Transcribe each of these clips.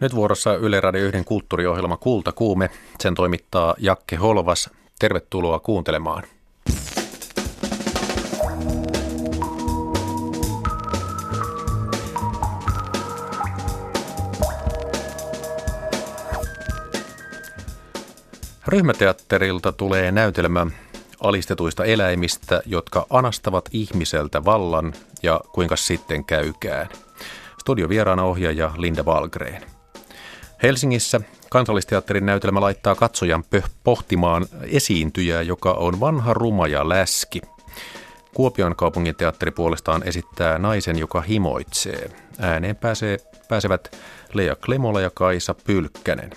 Nyt vuorossa Yle Radio 1 kulttuuriohjelma Kultakuume. Sen toimittaa Jakke Holvas. Tervetuloa kuuntelemaan. Ryhmäteatterilta tulee näytelmä alistetuista eläimistä, jotka anastavat ihmiseltä vallan ja kuinka sitten käykään. Studiovieraana ohjaaja Linda Valgren. Helsingissä kansallisteatterin näytelmä laittaa katsojan pohtimaan esiintyjää, joka on vanha ruma ja läski. Kuopion kaupungin teatteri puolestaan esittää naisen, joka himoitsee. Ääneen pääsee, pääsevät Lea Klemola ja Kaisa Pylkkänen.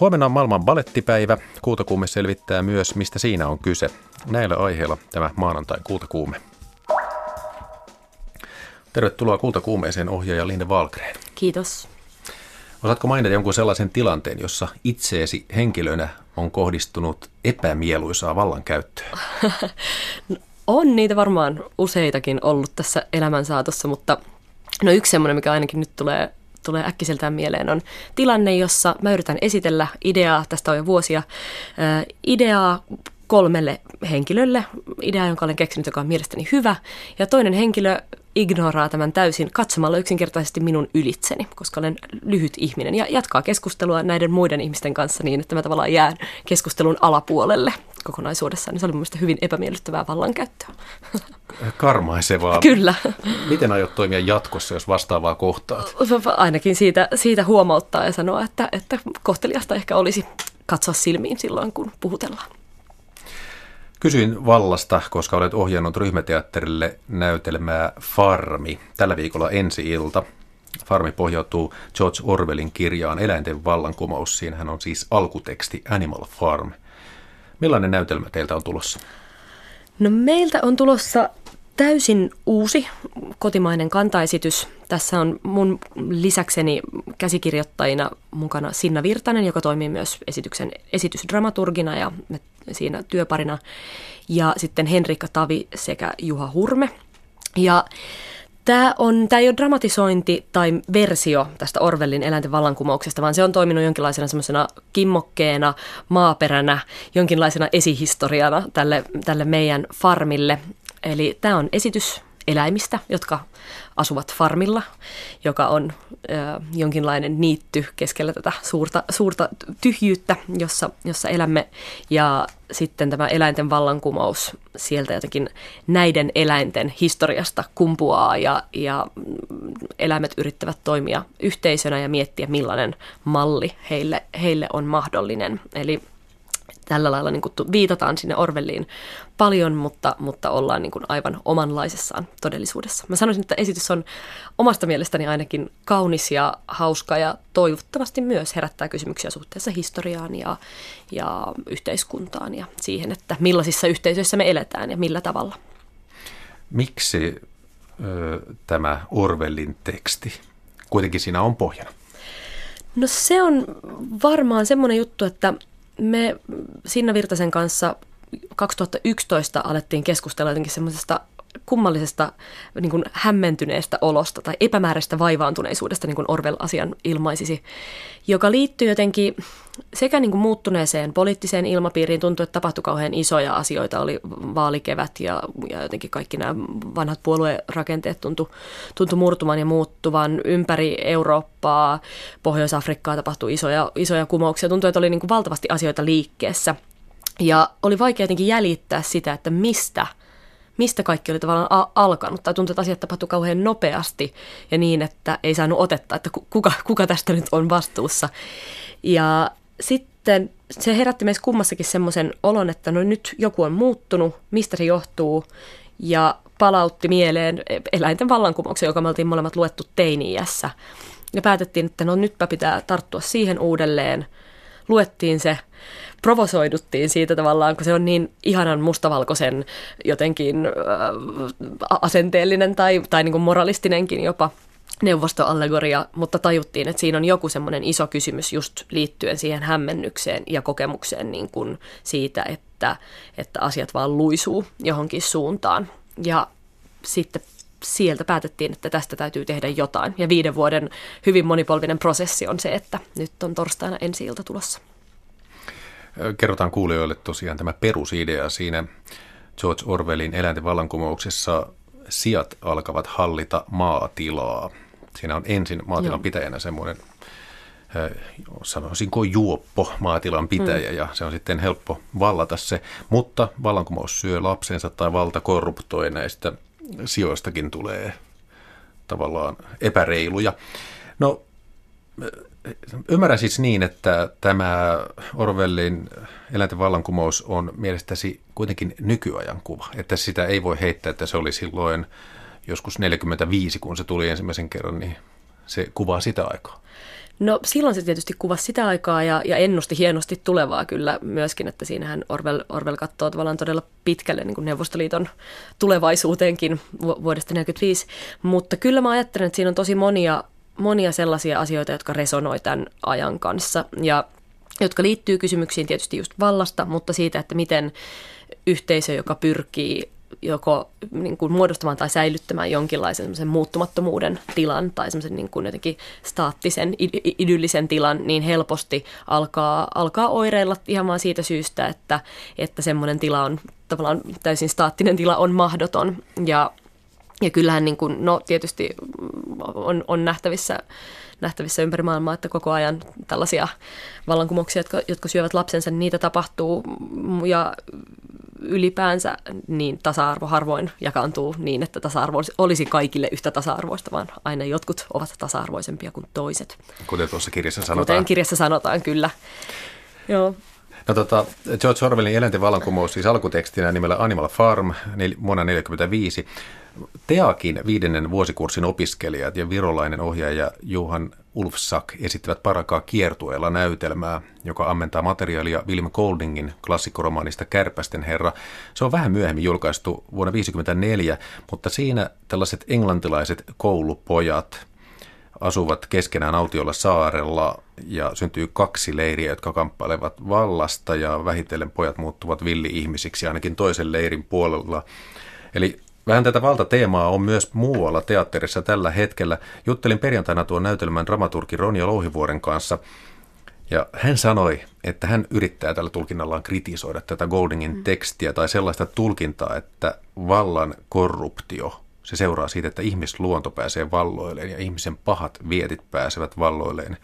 Huomenna on maailman balettipäivä. Kuutakuume selvittää myös, mistä siinä on kyse. Näillä aiheilla tämä maanantai Kuutakuume. Tervetuloa Kultakuumeeseen ohjaaja Linde Valgren. Kiitos. Osaatko mainita jonkun sellaisen tilanteen, jossa itseesi henkilönä on kohdistunut epämieluisaa vallankäyttöä? No, on niitä varmaan useitakin ollut tässä elämän saatossa, mutta no yksi semmoinen, mikä ainakin nyt tulee, tulee äkkiseltään mieleen, on tilanne, jossa mä yritän esitellä ideaa, tästä on jo vuosia, äh, ideaa kolmelle henkilölle, idea, jonka olen keksinyt, joka on mielestäni hyvä, ja toinen henkilö ignoraa tämän täysin katsomalla yksinkertaisesti minun ylitseni, koska olen lyhyt ihminen ja jatkaa keskustelua näiden muiden ihmisten kanssa niin, että mä tavallaan jään keskustelun alapuolelle kokonaisuudessaan. Niin se oli mun hyvin epämiellyttävää vallankäyttöä. Karmaisevaa. Kyllä. Miten aiot toimia jatkossa, jos vastaavaa kohtaat? Ainakin siitä, siitä huomauttaa ja sanoa, että, että kohteliasta ehkä olisi katsoa silmiin silloin, kun puhutellaan. Kysyin vallasta, koska olet ohjannut ryhmäteatterille näytelmää Farmi. Tällä viikolla ensi ilta. Farmi pohjautuu George Orwellin kirjaan Eläinten vallankumous. Siinähän on siis alkuteksti Animal Farm. Millainen näytelmä teiltä on tulossa? No meiltä on tulossa täysin uusi kotimainen kantaesitys. Tässä on mun lisäkseni käsikirjoittajina mukana Sinna Virtanen, joka toimii myös esityksen esitysdramaturgina ja siinä työparina, ja sitten Henrikka Tavi sekä Juha Hurme. Ja Tämä, on, tämä ei ole dramatisointi tai versio tästä Orwellin eläinten vallankumouksesta, vaan se on toiminut jonkinlaisena semmoisena kimmokkeena, maaperänä, jonkinlaisena esihistoriana tälle, tälle meidän farmille. Eli tämä on esitys eläimistä, jotka asuvat farmilla, joka on ö, jonkinlainen niitty keskellä tätä suurta, suurta tyhjyyttä, jossa, jossa elämme. Ja sitten tämä eläinten vallankumous sieltä jotenkin näiden eläinten historiasta kumpuaa ja, ja eläimet yrittävät toimia yhteisönä ja miettiä, millainen malli heille, heille on mahdollinen. Eli tällä lailla niin kuin viitataan sinne Orwelliin paljon, mutta, mutta ollaan niin kuin aivan omanlaisessaan todellisuudessa. Mä sanoisin, että esitys on omasta mielestäni ainakin kaunis ja hauska ja toivottavasti myös herättää kysymyksiä suhteessa historiaan ja, ja yhteiskuntaan ja siihen, että millaisissa yhteisöissä me eletään ja millä tavalla. Miksi ö, tämä Orwellin teksti kuitenkin siinä on pohjana? No se on varmaan semmoinen juttu, että me Sinna Virtasen kanssa 2011 alettiin keskustella jotenkin semmoisesta kummallisesta niin kuin hämmentyneestä olosta tai epämääräistä vaivaantuneisuudesta, niin kuin Orwell-asian ilmaisisi, joka liittyy jotenkin sekä niin kuin muuttuneeseen poliittiseen ilmapiiriin, tuntui, että tapahtui kauhean isoja asioita, oli vaalikevät ja, ja jotenkin kaikki nämä vanhat puoluerakenteet tuntui, tuntui murtuman ja muuttuvan ympäri Eurooppaa, Pohjois-Afrikkaa tapahtui isoja, isoja kumouksia, tuntui, että oli niin kuin valtavasti asioita liikkeessä. Ja oli vaikea jotenkin jäljittää sitä, että mistä – mistä kaikki oli tavallaan a- alkanut. Tai tuntui, että asiat tapahtui kauhean nopeasti ja niin, että ei saanut otetta, että kuka, kuka tästä nyt on vastuussa. Ja sitten se herätti meissä kummassakin semmoisen olon, että no nyt joku on muuttunut, mistä se johtuu, ja palautti mieleen eläinten vallankumouksen, joka me oltiin molemmat luettu teini-iässä. Ja päätettiin, että no nytpä pitää tarttua siihen uudelleen. Luettiin se provosoiduttiin siitä tavallaan, kun se on niin ihanan mustavalkoisen jotenkin äh, asenteellinen tai, tai niin kuin moralistinenkin jopa neuvostoallegoria, mutta tajuttiin, että siinä on joku semmoinen iso kysymys just liittyen siihen hämmennykseen ja kokemukseen niin kuin siitä, että, että asiat vaan luisuu johonkin suuntaan. Ja sitten sieltä päätettiin, että tästä täytyy tehdä jotain. Ja viiden vuoden hyvin monipolvinen prosessi on se, että nyt on torstaina ensi ilta tulossa. Kerrotaan kuulijoille tosiaan tämä perusidea siinä George Orwellin eläinten vallankumouksessa sijat alkavat hallita maatilaa. Siinä on ensin maatilan Joo. pitäjänä semmoinen sanoisinko juoppo maatilan pitäjä mm. ja se on sitten helppo vallata se, mutta vallankumous syö lapsensa tai valta korruptoi näistä sijoistakin tulee tavallaan epäreiluja. No ymmärrän siis niin, että tämä Orwellin eläinten vallankumous on mielestäsi kuitenkin nykyajan kuva, että sitä ei voi heittää, että se oli silloin joskus 45, kun se tuli ensimmäisen kerran, niin se kuvaa sitä aikaa. No silloin se tietysti kuvasi sitä aikaa ja, ja ennusti hienosti tulevaa kyllä myöskin, että siinähän Orwell, Orwell katsoo tavallaan todella pitkälle niin kuin Neuvostoliiton tulevaisuuteenkin vuodesta 1945. Mutta kyllä mä ajattelen, että siinä on tosi monia, monia sellaisia asioita, jotka resonoi tämän ajan kanssa ja jotka liittyy kysymyksiin tietysti just vallasta, mutta siitä, että miten yhteisö, joka pyrkii joko niin kuin muodostamaan tai säilyttämään jonkinlaisen muuttumattomuuden tilan tai semmoisen niin kuin jotenkin staattisen, idyllisen tilan, niin helposti alkaa, alkaa oireilla ihan vaan siitä syystä, että, että semmoinen tila on tavallaan täysin staattinen tila on mahdoton. Ja, ja kyllähän niin kuin, no tietysti on, on nähtävissä nähtävissä ympäri maailmaa, että koko ajan tällaisia vallankumouksia, jotka, jotka syövät lapsensa, niin niitä tapahtuu. Ja ylipäänsä niin tasa-arvo harvoin jakaantuu niin, että tasa-arvo olisi kaikille yhtä tasa-arvoista, vaan aina jotkut ovat tasa-arvoisempia kuin toiset. Kuten tuossa kirjassa sanotaan. Kuten kirjassa sanotaan, kyllä. Joo. No tota, George Orwellin eläinten vallankumous, siis alkutekstinä nimellä Animal Farm vuonna 1945. Teakin viidennen vuosikurssin opiskelijat ja virolainen ohjaaja Johan Ulfsak esittävät parakaa kiertueella näytelmää, joka ammentaa materiaalia William Goldingin klassikkoromaanista Kärpästen herra. Se on vähän myöhemmin julkaistu vuonna 1954, mutta siinä tällaiset englantilaiset koulupojat asuvat keskenään autiolla saarella ja syntyy kaksi leiriä, jotka kamppailevat vallasta ja vähitellen pojat muuttuvat villi-ihmisiksi ainakin toisen leirin puolella. Eli Vähän tätä valtateemaa on myös muualla teatterissa tällä hetkellä. Juttelin perjantaina tuon näytelmän dramaturgi Ronja Louhivuoren kanssa, ja hän sanoi, että hän yrittää tällä tulkinnallaan kritisoida tätä Goldingin mm. tekstiä tai sellaista tulkintaa, että vallan korruptio, se seuraa siitä, että ihmisluonto pääsee valloilleen ja ihmisen pahat vietit pääsevät valloilleen.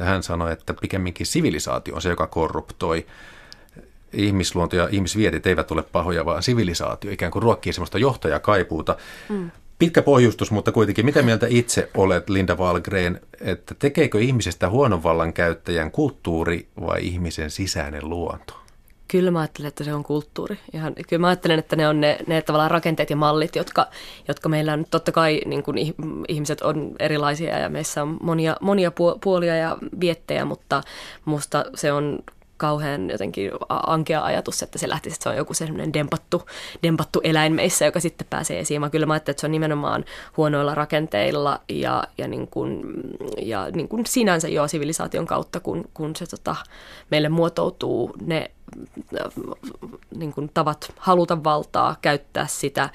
Hän sanoi, että pikemminkin sivilisaatio on se, joka korruptoi ihmisluonto ja ihmisvietit eivät ole pahoja, vaan sivilisaatio ikään kuin ruokkii sellaista johtajakaipuuta. Mm. Pitkä pohjustus, mutta kuitenkin, mitä mieltä itse olet, Linda Wahlgren, että tekeekö ihmisestä huonon vallan käyttäjän kulttuuri vai ihmisen sisäinen luonto? Kyllä mä ajattelen, että se on kulttuuri. Ihan, kyllä mä ajattelen, että ne on ne, ne tavallaan rakenteet ja mallit, jotka, jotka meillä on. Totta kai niin kuin ihmiset on erilaisia ja meissä on monia, monia puolia ja viettejä, mutta musta se on kauhean jotenkin ankea ajatus, että se lähtisi, että se on joku sellainen dempattu, dempattu eläin meissä, joka sitten pääsee esiin. Mä kyllä mä ajattelen, että se on nimenomaan huonoilla rakenteilla ja, ja, niin kuin, ja niin kuin sinänsä jo sivilisaation kautta, kun, kun se tota, meille muotoutuu ne niin kuin tavat haluta valtaa, käyttää sitä,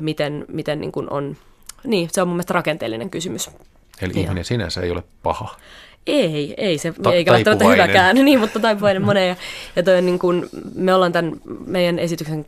miten, miten niin kuin on, niin se on mun mielestä rakenteellinen kysymys. Eli ja. ihminen sinänsä ei ole paha. Ei, ei se, Ta- eikä välttämättä hyväkään, niin, mutta taipuvainen moneen. Ja, ja toi on niin kuin, me ollaan tämän meidän esityksen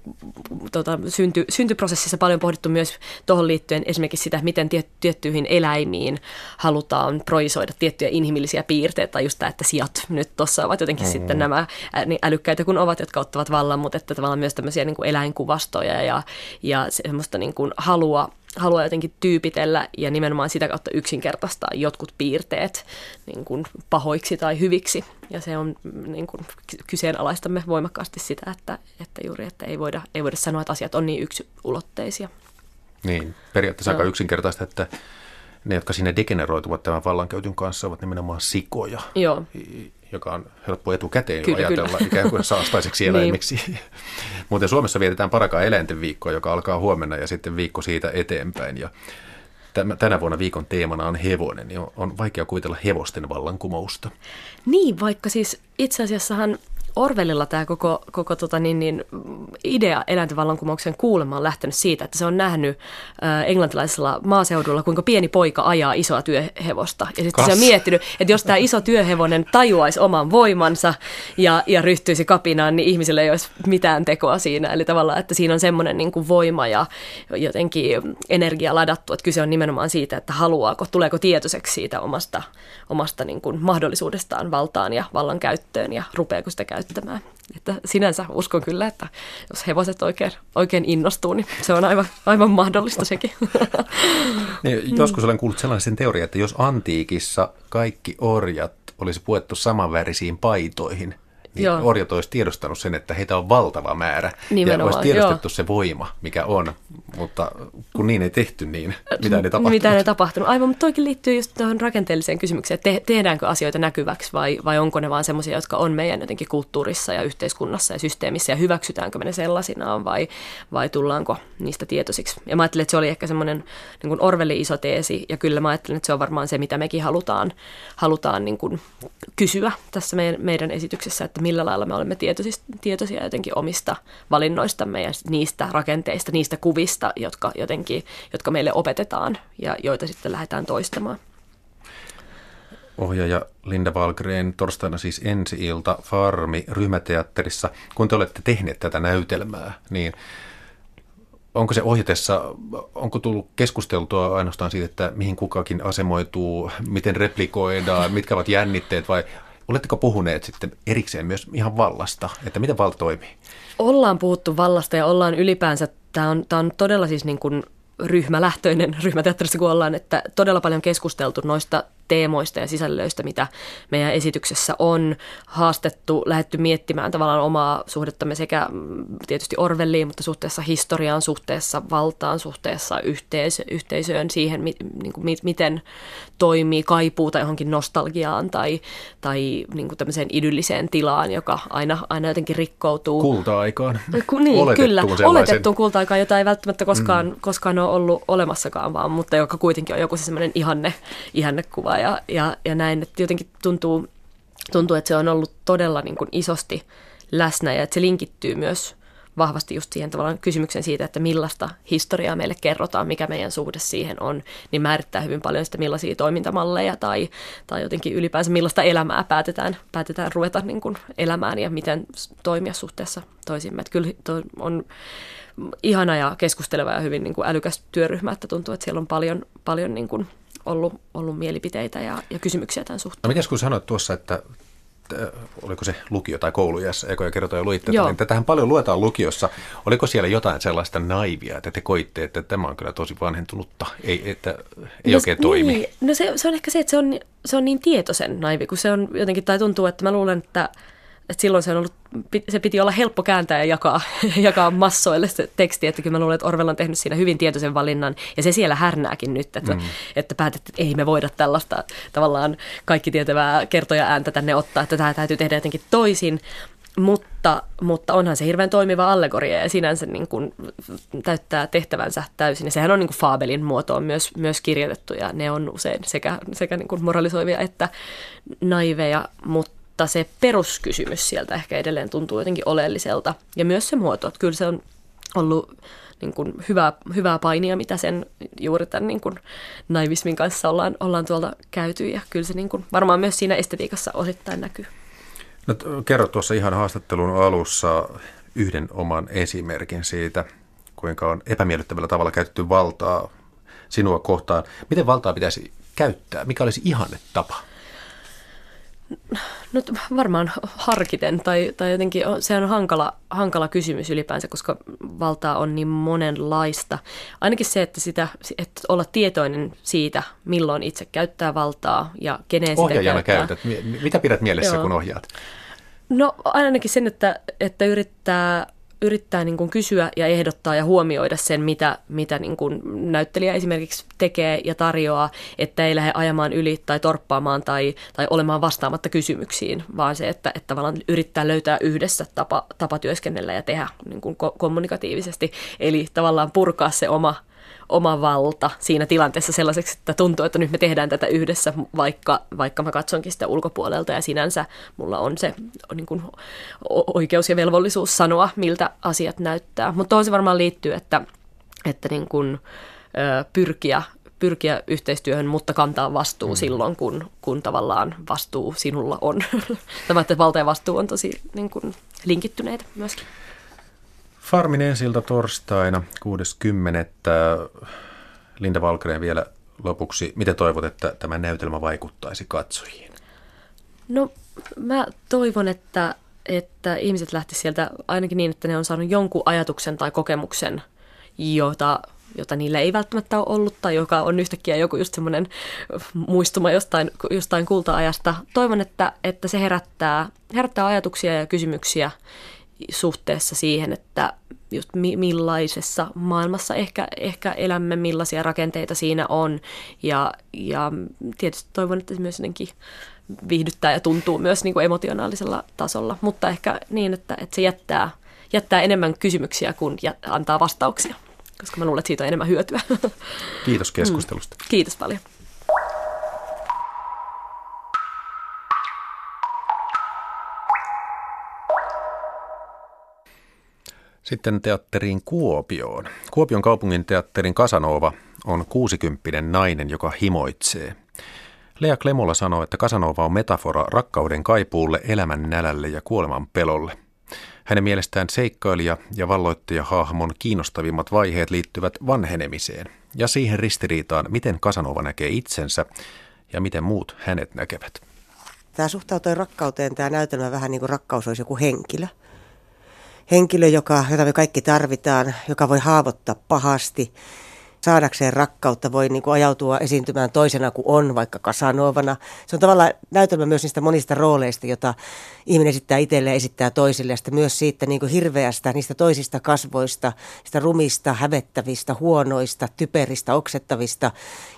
tota, synty, syntyprosessissa paljon pohdittu myös tuohon liittyen esimerkiksi sitä, miten tiet, tiettyihin eläimiin halutaan proisoida tiettyjä inhimillisiä piirteitä, tai just tämä, että sijat nyt tuossa ovat jotenkin mm. sitten nämä niin älykkäitä kuin ovat, jotka ottavat vallan, mutta että tavallaan myös tämmöisiä niin kuin eläinkuvastoja ja, ja semmoista niin kuin halua haluaa jotenkin tyypitellä ja nimenomaan sitä kautta yksinkertaistaa jotkut piirteet niin kuin pahoiksi tai hyviksi. Ja se on niin kuin, kyseenalaistamme voimakkaasti sitä, että, että juuri että ei voida, ei voida sanoa, että asiat on niin yksilulotteisia. Niin, periaatteessa aika yksinkertaista, että ne, jotka sinne degeneroituvat tämän vallankäytön kanssa, ovat nimenomaan sikoja. Joo joka on helppo etukäteen kyllä, ajatella kyllä. ikään kuin saastaiseksi eläimeksi. niin. Muuten Suomessa vietetään parakaa eläinten viikkoa, joka alkaa huomenna ja sitten viikko siitä eteenpäin. Ja tänä vuonna viikon teemana on hevonen, niin on vaikea kuvitella hevosten vallankumousta. Niin, vaikka siis itse asiassahan Orwellilla tämä koko, koko tota niin, niin, idea eläinten vallankumouksen kuulema on lähtenyt siitä, että se on nähnyt äh, englantilaisella maaseudulla, kuinka pieni poika ajaa isoa työhevosta. Ja sitten se on miettinyt, että jos tämä iso työhevonen tajuaisi oman voimansa ja, ja ryhtyisi kapinaan, niin ihmisille ei olisi mitään tekoa siinä. Eli tavallaan, että siinä on semmoinen niin kuin voima ja jotenkin energia ladattu, että kyse on nimenomaan siitä, että haluaako, tuleeko tietoiseksi siitä omasta, omasta niin kuin mahdollisuudestaan valtaan ja vallan käyttöön ja rupeako sitä käyttämään. Että sinänsä uskon kyllä, että jos hevoset oikein, oikein innostuu, niin se on aivan, aivan mahdollista sekin. Niin, joskus olen kuullut sellaisen teorian, että jos antiikissa kaikki orjat olisi puettu samanvärisiin paitoihin – niin joo. orjat olisi tiedostanut sen, että heitä on valtava määrä. Nimenomaan, ja olisi tiedostettu joo. se voima, mikä on. Mutta kun niin ei tehty, niin mitä ei tapahtunut? Mitä ei tapahtunut. Aivan, mutta toikin liittyy just tuohon rakenteelliseen kysymykseen, että te- tehdäänkö asioita näkyväksi vai, vai onko ne vaan semmoisia, jotka on meidän jotenkin kulttuurissa ja yhteiskunnassa ja systeemissä ja hyväksytäänkö me ne sellaisinaan vai, vai tullaanko niistä tietoisiksi. Ja mä ajattelen, että se oli ehkä semmoinen niin kuin Orwellin iso teesi ja kyllä mä ajattelen, että se on varmaan se, mitä mekin halutaan, halutaan niin kuin kysyä tässä meidän, meidän esityksessä, että millä lailla me olemme tietoisia, tietoisia jotenkin omista valinnoistamme ja niistä rakenteista, niistä kuvista, jotka, jotenkin, jotka meille opetetaan ja joita sitten lähdetään toistamaan. Ohjaaja Linda Valgren torstaina siis ensi-ilta Farmi ryhmäteatterissa. Kun te olette tehneet tätä näytelmää, niin onko se ohjatessa, onko tullut keskusteltua ainoastaan siitä, että mihin kukakin asemoituu, miten replikoidaan, mitkä ovat jännitteet vai Oletteko puhuneet sitten erikseen myös ihan vallasta, että miten valta toimii? Ollaan puhuttu vallasta ja ollaan ylipäänsä, tämä on, tämä on todella siis niin kuin ryhmälähtöinen ryhmäteatterissa kun ollaan, että todella paljon keskusteltu noista teemoista ja sisällöistä, mitä meidän esityksessä on haastettu, lähetty miettimään tavallaan omaa suhdettamme sekä mm, tietysti Orwelliin, mutta suhteessa historiaan, suhteessa valtaan, suhteessa yhteisö, yhteisöön, siihen, mi, niin kuin, miten toimii kaipuuta johonkin nostalgiaan tai, tai niin kuin tämmöiseen idylliseen tilaan, joka aina, aina jotenkin rikkoutuu. Kulta-aikaan. Ku, niin, Oletettuun kyllä. Sellaisen. Oletettuun kulta-aikaan, jota ei välttämättä koskaan, mm. koskaan ole ollut olemassakaan, vaan, mutta joka kuitenkin on joku se semmoinen ihanne, ihannekuva ja, ja, ja näin, että jotenkin tuntuu, tuntuu, että se on ollut todella niin kuin isosti läsnä ja että se linkittyy myös vahvasti just siihen tavallaan kysymyksen siitä, että millaista historiaa meille kerrotaan, mikä meidän suhde siihen on, niin määrittää hyvin paljon sitä, millaisia toimintamalleja tai, tai jotenkin ylipäänsä millaista elämää päätetään, päätetään ruveta niin kuin elämään ja miten toimia suhteessa toisimme. Että kyllä on ihana ja keskusteleva ja hyvin niin kuin älykäs työryhmä, että tuntuu, että siellä on paljon, paljon niin kuin ollut, ollut mielipiteitä ja, ja kysymyksiä tämän suhteen. No mitäs kun sanoit tuossa, että oliko se lukio tai koulujassa, ekoja kertoja luitte, Joo. niin tätähän paljon luetaan lukiossa. Oliko siellä jotain sellaista naivia, että te koitte, että tämä on kyllä tosi vanhentunutta, ei, että ei no, oikein toimi? Niin. No se, se on ehkä se, että se on, se on niin tietoisen naivi, kun se on jotenkin, tai tuntuu, että mä luulen, että että silloin se, on ollut, se piti olla helppo kääntää ja jakaa, jakaa massoille se teksti, että kyllä mä luulen, että Orwell on tehnyt siinä hyvin tietoisen valinnan, ja se siellä härnääkin nyt, että, mm. että päätettiin, että ei me voida tällaista tavallaan kaikki tietävää kertoja ääntä tänne ottaa, että tämä täytyy tehdä jotenkin toisin, mutta, mutta onhan se hirveän toimiva allegoria ja sinänsä niin kuin täyttää tehtävänsä täysin. Ja sehän on niin kuin Fabelin muotoon myös, myös kirjoitettu ja ne on usein sekä, sekä niin kuin moralisoivia että naiveja, mutta mutta se peruskysymys sieltä ehkä edelleen tuntuu jotenkin oleelliselta. Ja myös se muoto, että kyllä se on ollut niin kuin hyvää, hyvää painia, mitä sen juuri tämän niin kuin naivismin kanssa ollaan, ollaan tuolta käyty. Ja kyllä se niin kuin varmaan myös siinä estetiikassa osittain näkyy. No, kerro tuossa ihan haastattelun alussa yhden oman esimerkin siitä, kuinka on epämiellyttävällä tavalla käytetty valtaa sinua kohtaan. Miten valtaa pitäisi käyttää? Mikä olisi ihanne tapa? No varmaan harkiten tai, tai jotenkin se on hankala, hankala kysymys ylipäänsä, koska valtaa on niin monenlaista. Ainakin se, että, sitä, että olla tietoinen siitä, milloin itse käyttää valtaa ja kenen sitä Ohjaajana käyttää. käytät. Mitä pidät mielessä, Joo. kun ohjaat? No ainakin sen, että, että yrittää yrittää niin kuin kysyä ja ehdottaa ja huomioida sen, mitä, mitä niin kuin näyttelijä esimerkiksi tekee ja tarjoaa, että ei lähde ajamaan yli tai torppaamaan tai, tai olemaan vastaamatta kysymyksiin, vaan se, että, että tavallaan yrittää löytää yhdessä tapa, tapa työskennellä ja tehdä niin kuin kommunikatiivisesti. Eli tavallaan purkaa se oma oma valta siinä tilanteessa sellaiseksi, että tuntuu, että nyt me tehdään tätä yhdessä, vaikka, vaikka mä katsonkin sitä ulkopuolelta ja sinänsä mulla on se niin kuin, oikeus ja velvollisuus sanoa, miltä asiat näyttää. Mutta tuohon se varmaan liittyy, että, että niin kuin, pyrkiä pyrkiä yhteistyöhön, mutta kantaa vastuu mm. silloin, kun, kun tavallaan vastuu sinulla on. Tämä, että valta ja vastuu on tosi niin kuin, linkittyneitä myöskin. Farmin ensiltä torstaina 60. Linda Valkreen vielä lopuksi. Miten toivot, että tämä näytelmä vaikuttaisi katsojiin? No mä toivon, että, että ihmiset lähtisivät sieltä ainakin niin, että ne on saanut jonkun ajatuksen tai kokemuksen, jota jota niillä ei välttämättä ole ollut, tai joka on yhtäkkiä joku just semmoinen muistuma jostain, jostain kulta-ajasta. Toivon, että, että se herättää, herättää ajatuksia ja kysymyksiä suhteessa siihen, että just mi- millaisessa maailmassa ehkä, ehkä elämme, millaisia rakenteita siinä on. Ja, ja tietysti toivon, että se myös jotenkin viihdyttää ja tuntuu myös niin kuin emotionaalisella tasolla, mutta ehkä niin, että, että se jättää, jättää enemmän kysymyksiä kuin antaa vastauksia koska mä luulen, että siitä on enemmän hyötyä. Kiitos keskustelusta. Mm. Kiitos paljon. Sitten teatteriin Kuopioon. Kuopion kaupungin teatterin Kasanova on 60 nainen, joka himoitsee. Lea Klemola sanoo, että Kasanova on metafora rakkauden kaipuulle, elämän nälälle ja kuoleman pelolle – hänen mielestään seikkailija ja valloittaja hahmon kiinnostavimmat vaiheet liittyvät vanhenemiseen ja siihen ristiriitaan, miten Kasanova näkee itsensä ja miten muut hänet näkevät. Tämä suhtautui rakkauteen, tämä näytelmä vähän niin kuin rakkaus olisi joku henkilö. Henkilö, joka, jota me kaikki tarvitaan, joka voi haavoittaa pahasti, saadakseen rakkautta voi niin kuin ajautua esiintymään toisena kuin on, vaikka kasanovana. Se on tavallaan näytelmä myös niistä monista rooleista, joita ihminen esittää itselleen, esittää toisille, ja sitten myös siitä niin kuin hirveästä, niistä toisista kasvoista, sitä rumista, hävettävistä, huonoista, typeristä, oksettavista,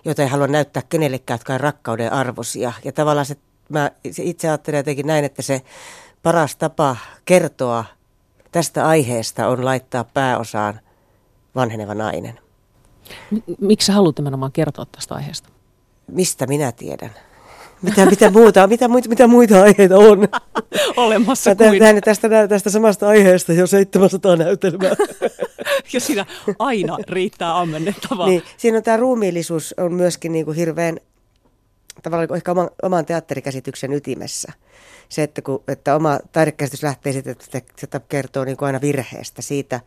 joita ei halua näyttää kenellekään, jotka on rakkauden arvosia. Ja tavallaan se, mä itse ajattelen jotenkin näin, että se paras tapa kertoa tästä aiheesta on laittaa pääosaan vanheneva nainen. Miksi sä haluat nimenomaan kertoa tästä aiheesta? Mistä minä tiedän? Mitä, mitä, muuta, mitä, muita, mitä muita aiheita on? Olemassa kuin. Tästä, tästä samasta aiheesta jo 700 näytelmää. ja siinä aina riittää ammennettavaa. Niin, siinä on tämä ruumiillisuus on myöskin niin kuin hirveän tavallaan ehkä oman, oman teatterikäsityksen ytimessä. Se, että, kun, että oma taidekäsitys lähtee siitä, että se kertoo niin kuin aina virheestä, siitä,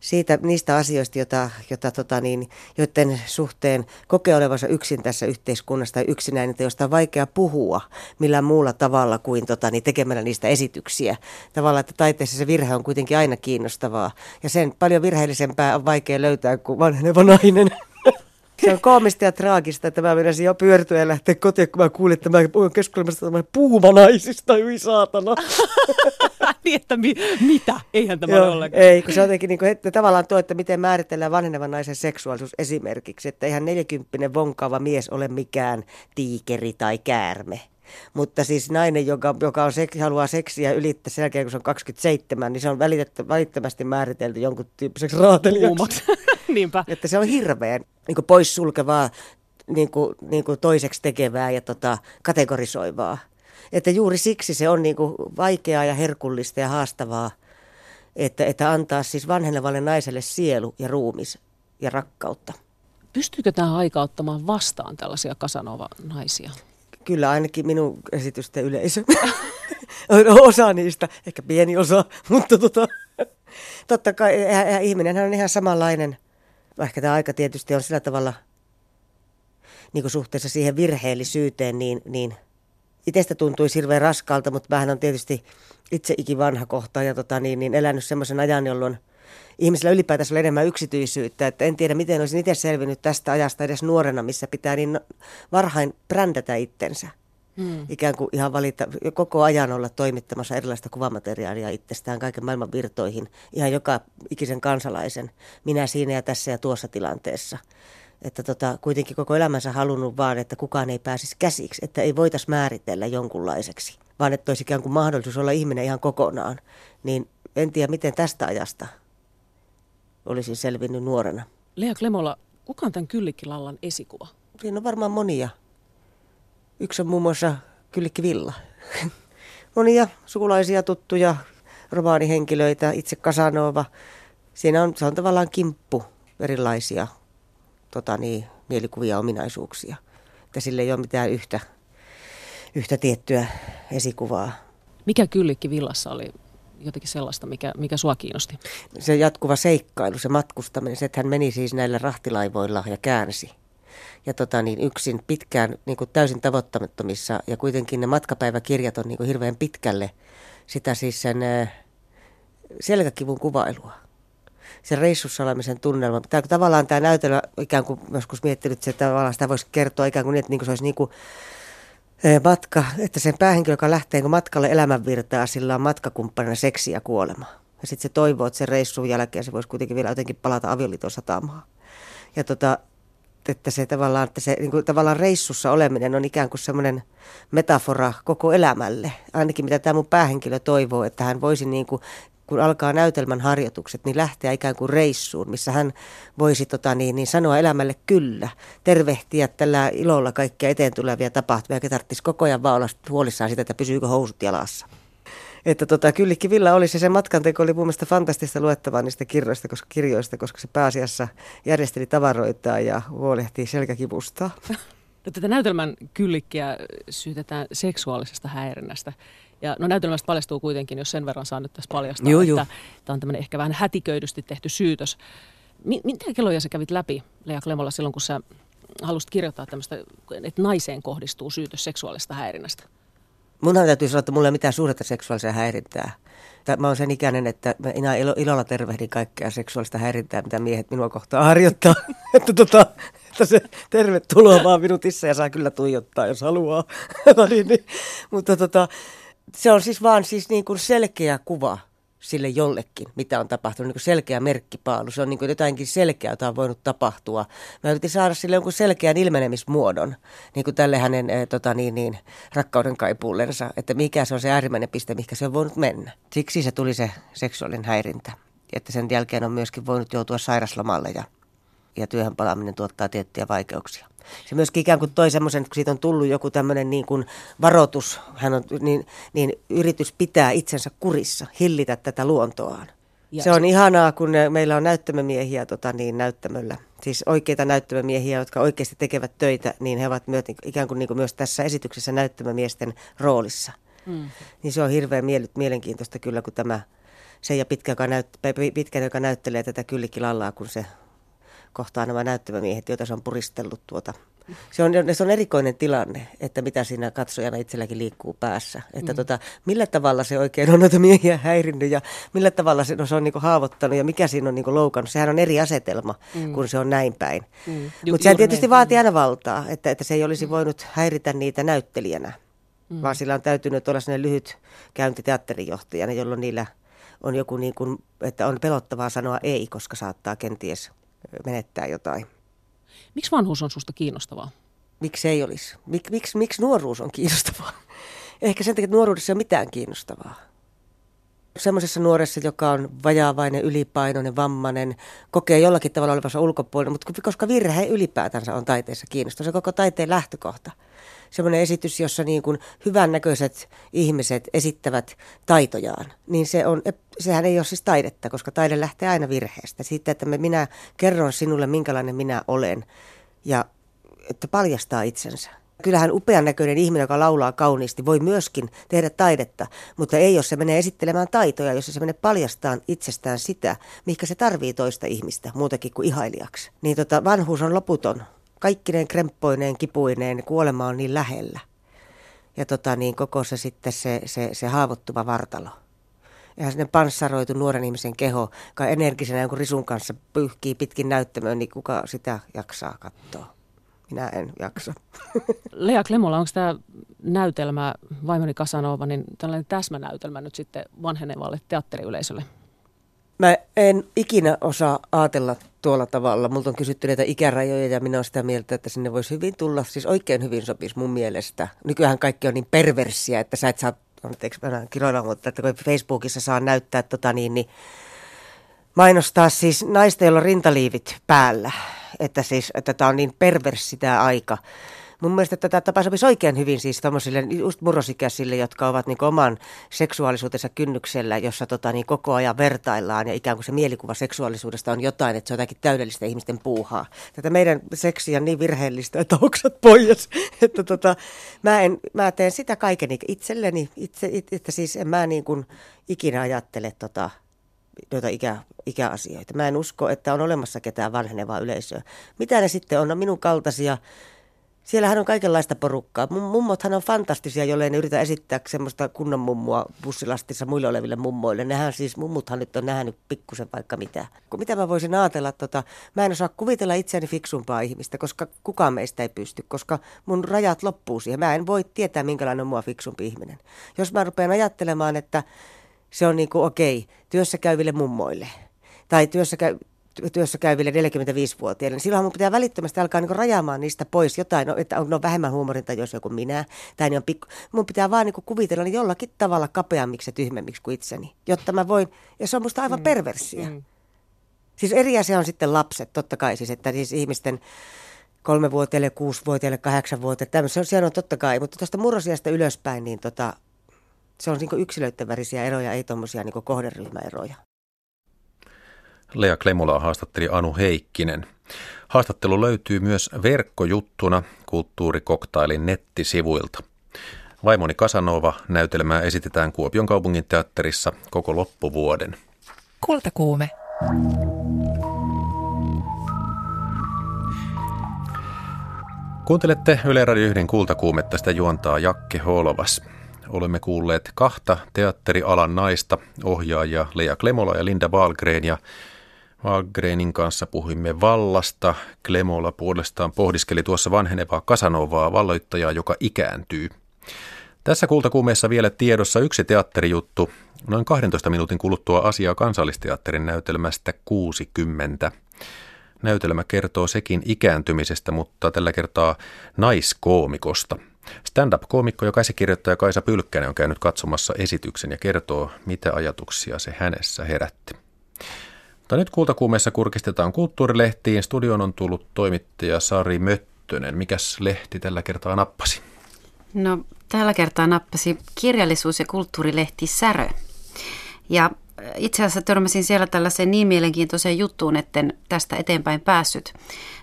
siitä, niistä asioista, jota, jota, tota niin, joiden suhteen kokee olevansa yksin tässä yhteiskunnassa tai yksinäinen, josta on vaikea puhua millään muulla tavalla kuin tota, niin tekemällä niistä esityksiä. Tavallaan, että taiteessa se virhe on kuitenkin aina kiinnostavaa ja sen paljon virheellisempää on vaikea löytää kuin vanheneva nainen. Se on koomista ja traagista, että mä menisin jo pyörtyä ja lähteä kotiin, kun mä kuulin, että mä puhun keskustelemassa puumanaisista, hyi saatana. niin, että mi- mitä? Eihän tämä ole ollenkaan. Ei, kun se on jotenkin niin kuin, että tavallaan tuo, että miten määritellään vanhenevan naisen seksuaalisuus esimerkiksi, että eihän 40 vonkaava mies ole mikään tiikeri tai käärme. Mutta siis nainen, joka, joka on sek, haluaa seksiä ylittää sen jälkeen, kun se on 27, niin se on välittömästi määritelty jonkun tyyppiseksi raatelijaksi. Niinpä. Että se on hirveän niin poissulkevaa, niin kuin, niin kuin toiseksi tekevää ja tota, kategorisoivaa. Että juuri siksi se on niin kuin vaikeaa ja herkullista ja haastavaa, että, että antaa siis vanhenevalle naiselle sielu ja ruumis ja rakkautta. Pystyykö tämä aika ottamaan vastaan tällaisia kasanova-naisia? Kyllä ainakin minun esitysten yleisö. osa niistä, ehkä pieni osa, mutta tota, totta kai ihminen on ihan samanlainen. Ehkä tämä aika tietysti on sillä tavalla niin kuin suhteessa siihen virheellisyyteen, niin, niin itsestä tuntuisi hirveän raskalta, mutta vähän on tietysti itse ikivanha kohta ja tota, niin, niin elänyt semmoisen ajan, jolloin ihmisillä ylipäätänsä oli enemmän yksityisyyttä. Että en tiedä, miten olisin itse selvinnyt tästä ajasta edes nuorena, missä pitää niin varhain brändätä itsensä. Hmm. Ikään kuin ihan valita, koko ajan olla toimittamassa erilaista kuvamateriaalia itsestään kaiken maailman virtoihin, ihan joka ikisen kansalaisen, minä siinä ja tässä ja tuossa tilanteessa. Että tota, kuitenkin koko elämänsä halunnut vaan, että kukaan ei pääsisi käsiksi, että ei voitaisi määritellä jonkunlaiseksi, vaan että olisi ikään kuin mahdollisuus olla ihminen ihan kokonaan. Niin en tiedä, miten tästä ajasta olisin selvinnyt nuorena. Lea Klemola, Kuka on tämän Kyllikkilallan esikuva? Siinä on varmaan monia. Yksi on muun muassa Kyllikki Villa. monia sukulaisia, tuttuja, romaanihenkilöitä, itse Kasanova. Siinä on, se on tavallaan kimppu erilaisia tota niin, mielikuvia ominaisuuksia. Että sille ei ole mitään yhtä, yhtä tiettyä esikuvaa. Mikä Kyllikki Villassa oli jotenkin sellaista, mikä, mikä sua kiinnosti? Se jatkuva seikkailu, se matkustaminen, se, että hän meni siis näillä rahtilaivoilla ja käänsi. Ja tota, niin yksin pitkään niin kuin täysin tavoittamattomissa ja kuitenkin ne matkapäiväkirjat on niin kuin hirveän pitkälle sitä siis sen selkäkivun kuvailua. Se reissussa olemisen tunnelma. Tämä, tavallaan tämä näytelmä, ikään kuin joskus miettinyt, että tavallaan sitä voisi kertoa ikään kuin niin, että niin kuin se olisi niin kuin matka, että sen päähenkilö, joka lähtee niin matkalle elämänvirtaa, sillä on matkakumppanina seksi ja kuolema. Ja sitten se toivoo, että sen reissun jälkeen se voisi kuitenkin vielä jotenkin palata avioliiton satamaan. Ja tota, että se tavallaan, että se niin kuin, tavallaan reissussa oleminen on ikään kuin semmoinen metafora koko elämälle. Ainakin mitä tämä mun päähenkilö toivoo, että hän voisi niin kuin, kun alkaa näytelmän harjoitukset, niin lähteä ikään kuin reissuun, missä hän voisi tota, niin, niin sanoa elämälle kyllä, tervehtiä tällä ilolla kaikkia eteen tulevia tapahtumia, eikä tarvitsisi koko ajan vaan olla huolissaan sitä, että pysyykö housut jalassa. Että tota, Kyllikki Villa oli se, se matkanteko oli mun mielestä fantastista luettavaa niistä kirjoista, koska, kirjoista, koska se pääasiassa järjesteli tavaroita ja huolehti selkäkivusta. No, tätä näytelmän kyllikkiä syytetään seksuaalisesta häirinnästä. Ja no näytelmästä paljastuu kuitenkin, jos sen verran saa nyt tässä paljastaa, joo, että tämä on tämmöinen ehkä vähän hätiköidysti tehty syytös. Mitä kelloja sä kävit läpi, Lea Klemolla, silloin kun sä halusit kirjoittaa tämmöistä, että naiseen kohdistuu syytös seksuaalista häirinnästä? Munhan täytyy sanoa, että mulla ei ole mitään suurta seksuaalisia häirintää. Mä oon sen ikäinen, että mä enää ilo, ilolla tervehdin kaikkea seksuaalista häirintää, mitä miehet minua kohtaan harjoittaa. että, tota, että se tervetuloa vaan minutissa ja saa kyllä tuijottaa, jos haluaa. no niin, niin. Mutta tota, se on siis vaan siis niin kuin selkeä kuva sille jollekin, mitä on tapahtunut, niin selkeä merkkipaalu. Se on niin jotainkin selkeää, jota on voinut tapahtua. Mä yritin saada sille jonkun selkeän ilmenemismuodon, niin kuin tälle hänen äh, tota, niin, niin, rakkauden kaipuullensa, että mikä se on se äärimmäinen piste, mikä se on voinut mennä. Siksi se tuli se seksuaalinen häirintä, että sen jälkeen on myöskin voinut joutua sairaslomalle ja, ja työhön palaaminen tuottaa tiettyjä vaikeuksia se myöskin ikään kuin toi semmoisen, kun siitä on tullut joku tämmöinen niin kuin varoitus, hän on, niin, niin yritys pitää itsensä kurissa, hillitä tätä luontoaan. Ja se on se... ihanaa, kun meillä on näyttämömiehiä tota, niin, näyttämöllä. Siis oikeita näyttämömiehiä, jotka oikeasti tekevät töitä, niin he ovat myös, ikään kuin, niin kuin myös tässä esityksessä näyttämömiesten roolissa. Mm. Niin se on hirveän mielenkiintoista kyllä, kun tämä se ja Pitkä, joka, näyt, Pitkä, joka näyttelee tätä kyllikilallaa, kun se kohtaa nämä näyttävämiehet, joita se on puristellut tuota. Se on, se on erikoinen tilanne, että mitä siinä katsojana itselläkin liikkuu päässä. Että mm. tota, millä tavalla se oikein on noita miehiä häirinnyt ja millä tavalla se, no, se on niinku haavoittanut ja mikä siinä on niinku loukannut. Sehän on eri asetelma, mm. kun se on näin päin. Mm. Mutta sehän tietysti vaatii aina valtaa, että, että se ei olisi mm. voinut häiritä niitä näyttelijänä. Mm. Vaan sillä on täytynyt olla sellainen lyhyt käynti teatterijohtajana, jolloin niillä on joku niin kuin, että on pelottavaa sanoa ei, koska saattaa kenties menettää jotain. Miksi vanhuus on susta kiinnostavaa? Miksi ei olisi? Mik, miksi, miksi nuoruus on kiinnostavaa? Ehkä sen takia, että nuoruudessa ei ole mitään kiinnostavaa. Semmoisessa nuoressa, joka on vajaavainen, ylipainoinen, vammainen, kokee jollakin tavalla olevansa ulkopuolinen, mutta koska virhe ylipäätänsä on taiteessa kiinnostava, se koko taiteen lähtökohta semmoinen esitys, jossa niin kuin hyvännäköiset ihmiset esittävät taitojaan, niin se on, sehän ei ole siis taidetta, koska taide lähtee aina virheestä. Siitä, että minä kerron sinulle, minkälainen minä olen ja että paljastaa itsensä. Kyllähän upean näköinen ihminen, joka laulaa kauniisti, voi myöskin tehdä taidetta, mutta ei jos se menee esittelemään taitoja, jos se menee paljastaan itsestään sitä, mikä se tarvii toista ihmistä, muutakin kuin ihailijaksi. Niin tota, vanhuus on loputon kaikkineen kremppoineen, kipuineen, kuolema on niin lähellä. Ja tota, niin koko se sitten se, se, se haavoittuva vartalo. Ja sinne panssaroitu nuoren ihmisen keho, joka energisenä jonkun risun kanssa pyyhkii pitkin näyttämöön, niin kuka sitä jaksaa katsoa? Minä en jaksa. Lea Klemola, onko tämä näytelmä, vaimoni Kasanova, niin tällainen täsmänäytelmä nyt sitten vanhenevalle teatteriyleisölle? Mä en ikinä osaa ajatella tuolla tavalla. Multa on kysytty näitä ikärajoja ja minä olen sitä mieltä, että sinne voisi hyvin tulla, siis oikein hyvin sopisi mun mielestä. Nykyään kaikki on niin perversiä, että sä et saa, anteeksi mä kiroilla, mutta että kun Facebookissa saa näyttää tota niin, niin mainostaa siis naista, jolla on rintaliivit päällä. Että siis, että tämä on niin perversi tämä aika. Mun mielestä tätä tapa sopisi oikein hyvin siis tuommoisille just murrosikäisille, jotka ovat niin oman seksuaalisuutensa kynnyksellä, jossa tota, niin koko ajan vertaillaan ja ikään kuin se mielikuva seksuaalisuudesta on jotain, että se on jotakin täydellistä ihmisten puuhaa. Tätä meidän seksiä on niin virheellistä, että oksat pois. että tota, mä, en, mä teen sitä kaiken itselleni, itse, it, että siis en mä niin kuin ikinä ajattele tota, noita ikä, ikäasioita. Mä en usko, että on olemassa ketään vanhenevaa yleisöä. Mitä ne sitten on? No minun kaltaisia Siellähän on kaikenlaista porukkaa. Mummothan on fantastisia, jollei ne yritä esittää semmoista kunnon mummua bussilastissa muille oleville mummoille. Nehän siis, mummuthan nyt on nähnyt pikkusen vaikka mitä. Mitä mä voisin ajatella, tota, mä en osaa kuvitella itseäni fiksumpaa ihmistä, koska kukaan meistä ei pysty, koska mun rajat loppuu siihen. Mä en voi tietää, minkälainen on mua fiksumpi ihminen. Jos mä rupean ajattelemaan, että se on niin kuin okei, okay, työssä käyville mummoille tai työssä käy, työssä käyville 45-vuotiaille, niin silloin mun pitää välittömästi alkaa niin rajaamaan niistä pois jotain, no, että on, no, vähemmän huumorintajuisia kuin minä, tai niin on pikku, mun pitää vaan niin kuvitella niin jollakin tavalla kapeammiksi ja tyhmemmiksi kuin itseni, jotta mä voin, ja se on musta aivan mm. perversia. Mm. Siis eri asia on sitten lapset, totta kai siis, että siis ihmisten kolmevuotiaille, kuusivuotiaille, kahdeksanvuotiaille, se on, siellä on totta kai, mutta tuosta murrosiasta ylöspäin, niin tota, se on niin yksilöiden värisiä eroja, ei tuommoisia niin kohderyhmäeroja. Lea Klemulaa haastatteli Anu Heikkinen. Haastattelu löytyy myös verkkojuttuna kulttuurikoktailin nettisivuilta. Vaimoni Kasanova näytelmää esitetään Kuopion kaupungin teatterissa koko loppuvuoden. Kultakuume. Kuuntelette Yle Radio 1 kultakuumetta, sitä juontaa Jakke Holovas. Olemme kuulleet kahta teatterialan naista, ohjaajia Lea Klemola ja Linda Wahlgren ja Wahlgrenin kanssa puhuimme vallasta. Klemola puolestaan pohdiskeli tuossa vanhenevaa Kasanovaa, valloittajaa, joka ikääntyy. Tässä kultakuumeessa vielä tiedossa yksi teatterijuttu. Noin 12 minuutin kuluttua asiaa kansallisteatterin näytelmästä 60. Näytelmä kertoo sekin ikääntymisestä, mutta tällä kertaa naiskoomikosta. Stand-up-koomikko ja käsikirjoittaja Kaisa Pylkkänen on käynyt katsomassa esityksen ja kertoo, mitä ajatuksia se hänessä herätti. Mutta nyt kultakuumeessa kurkistetaan kulttuurilehtiin. Studion on tullut toimittaja Sari Möttönen. Mikäs lehti tällä kertaa nappasi? No, tällä kertaa nappasi kirjallisuus- ja kulttuurilehti Särö. Ja äh, itse asiassa törmäsin siellä tällaiseen niin mielenkiintoiseen juttuun, etten tästä eteenpäin päässyt.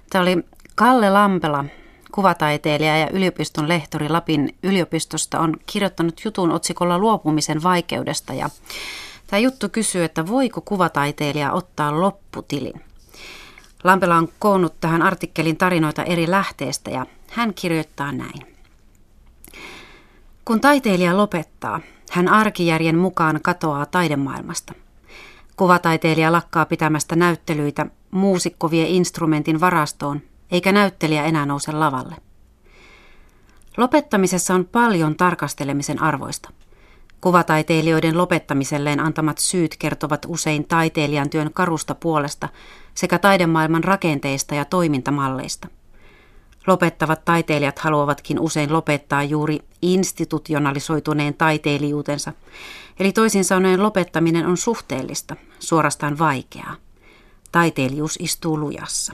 Tämä oli Kalle Lampela, kuvataiteilija ja yliopiston lehtori Lapin yliopistosta, on kirjoittanut jutun otsikolla luopumisen vaikeudesta ja Tämä juttu kysyy, että voiko kuvataiteilija ottaa lopputilin. Lampela on koonnut tähän artikkelin tarinoita eri lähteestä ja hän kirjoittaa näin. Kun taiteilija lopettaa, hän arkijärjen mukaan katoaa taidemaailmasta. Kuvataiteilija lakkaa pitämästä näyttelyitä, muusikko vie instrumentin varastoon, eikä näyttelijä enää nouse lavalle. Lopettamisessa on paljon tarkastelemisen arvoista – Kuvataiteilijoiden lopettamiselleen antamat syyt kertovat usein taiteilijan työn karusta puolesta sekä taidemaailman rakenteista ja toimintamalleista. Lopettavat taiteilijat haluavatkin usein lopettaa juuri institutionalisoituneen taiteilijuutensa, eli toisin sanoen lopettaminen on suhteellista, suorastaan vaikeaa. Taiteilijuus istuu lujassa.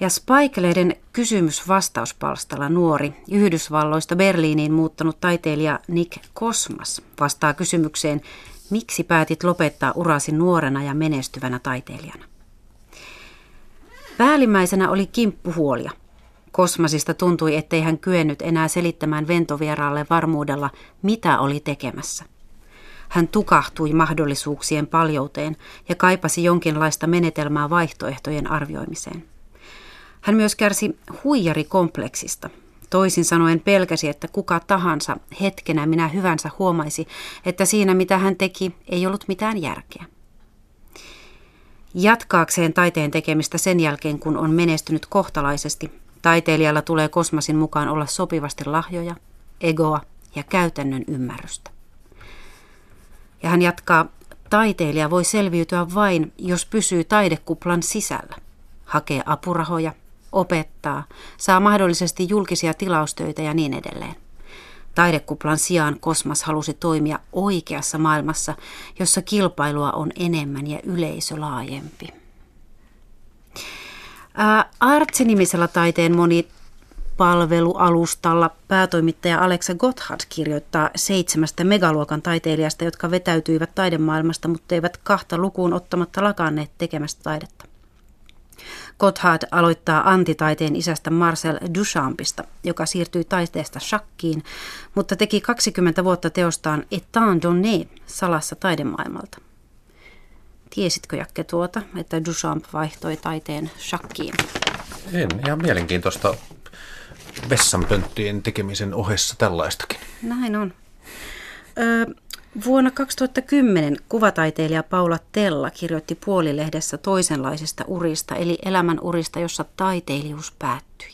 Ja Spike-lehden kysymys-vastauspalstalla nuori Yhdysvalloista Berliiniin muuttanut taiteilija Nick Kosmas vastaa kysymykseen, miksi päätit lopettaa urasi nuorena ja menestyvänä taiteilijana. Päällimmäisenä oli kimppuhuolia. Kosmasista tuntui, ettei hän kyennyt enää selittämään ventovieraalle varmuudella, mitä oli tekemässä. Hän tukahtui mahdollisuuksien paljouteen ja kaipasi jonkinlaista menetelmää vaihtoehtojen arvioimiseen. Hän myös kärsi huijarikompleksista. Toisin sanoen pelkäsi, että kuka tahansa hetkenä minä hyvänsä huomaisi, että siinä mitä hän teki ei ollut mitään järkeä. Jatkaakseen taiteen tekemistä sen jälkeen, kun on menestynyt kohtalaisesti, taiteilijalla tulee kosmasin mukaan olla sopivasti lahjoja, egoa ja käytännön ymmärrystä. Ja hän jatkaa, taiteilija voi selviytyä vain, jos pysyy taidekuplan sisällä, hakee apurahoja, opettaa, saa mahdollisesti julkisia tilaustöitä ja niin edelleen. Taidekuplan sijaan Kosmas halusi toimia oikeassa maailmassa, jossa kilpailua on enemmän ja yleisö laajempi. Artsi-nimisellä taiteen moni palvelualustalla päätoimittaja Alexa Gotthard kirjoittaa seitsemästä megaluokan taiteilijasta, jotka vetäytyivät taidemaailmasta, mutta eivät kahta lukuun ottamatta lakanneet tekemästä taidetta. Gotthard aloittaa antitaiteen isästä Marcel Duchampista, joka siirtyi taiteesta shakkiin, mutta teki 20 vuotta teostaan Etant donné salassa taidemaailmalta. Tiesitkö Jakke tuota, että Duchamp vaihtoi taiteen shakkiin? En, ihan mielenkiintoista vessanpönttien tekemisen ohessa tällaistakin. Näin on. Öö, vuonna 2010 kuvataiteilija Paula Tella kirjoitti puolilehdessä toisenlaisesta urista, eli elämän urista, jossa taiteilijuus päättyi.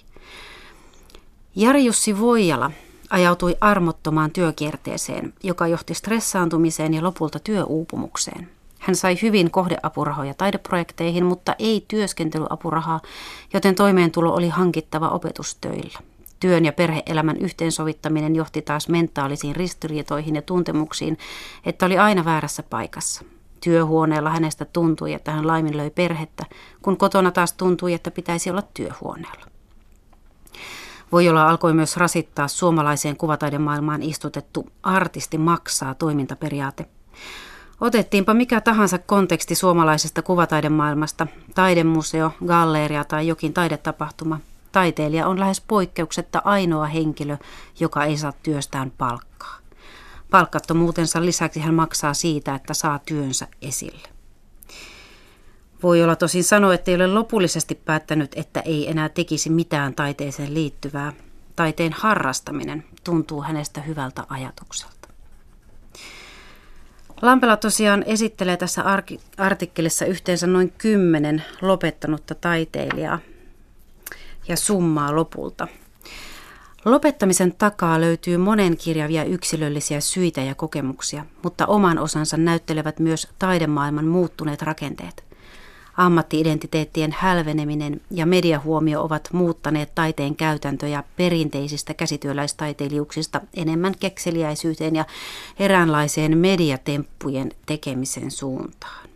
Jari Jussi Voijala ajautui armottomaan työkierteeseen, joka johti stressaantumiseen ja lopulta työuupumukseen. Hän sai hyvin kohdeapurahoja taideprojekteihin, mutta ei työskentelyapurahaa, joten toimeentulo oli hankittava opetustöillä. Työn ja perheelämän yhteensovittaminen johti taas mentaalisiin ristiriitoihin ja tuntemuksiin, että oli aina väärässä paikassa. Työhuoneella hänestä tuntui, että hän laiminlöi perhettä, kun kotona taas tuntui, että pitäisi olla työhuoneella. Voi olla alkoi myös rasittaa suomalaiseen kuvataidemaailmaan istutettu artisti maksaa toimintaperiaate. Otettiinpa mikä tahansa konteksti suomalaisesta kuvataidemaailmasta, taidemuseo, galleria tai jokin taidetapahtuma. Taiteilija on lähes poikkeuksetta ainoa henkilö, joka ei saa työstään palkkaa. Palkkattomuutensa lisäksi hän maksaa siitä, että saa työnsä esille. Voi olla tosin sanoa, että ei ole lopullisesti päättänyt, että ei enää tekisi mitään taiteeseen liittyvää. Taiteen harrastaminen tuntuu hänestä hyvältä ajatukselta. Lampela tosiaan esittelee tässä artikkelissa yhteensä noin kymmenen lopettanutta taiteilijaa ja summaa lopulta. Lopettamisen takaa löytyy monenkirjavia yksilöllisiä syitä ja kokemuksia, mutta oman osansa näyttelevät myös taidemaailman muuttuneet rakenteet. Ammattiidentiteettien hälveneminen ja mediahuomio ovat muuttaneet taiteen käytäntöjä perinteisistä käsityöläistaiteilijuuksista enemmän kekseliäisyyteen ja eräänlaiseen mediatemppujen tekemisen suuntaan.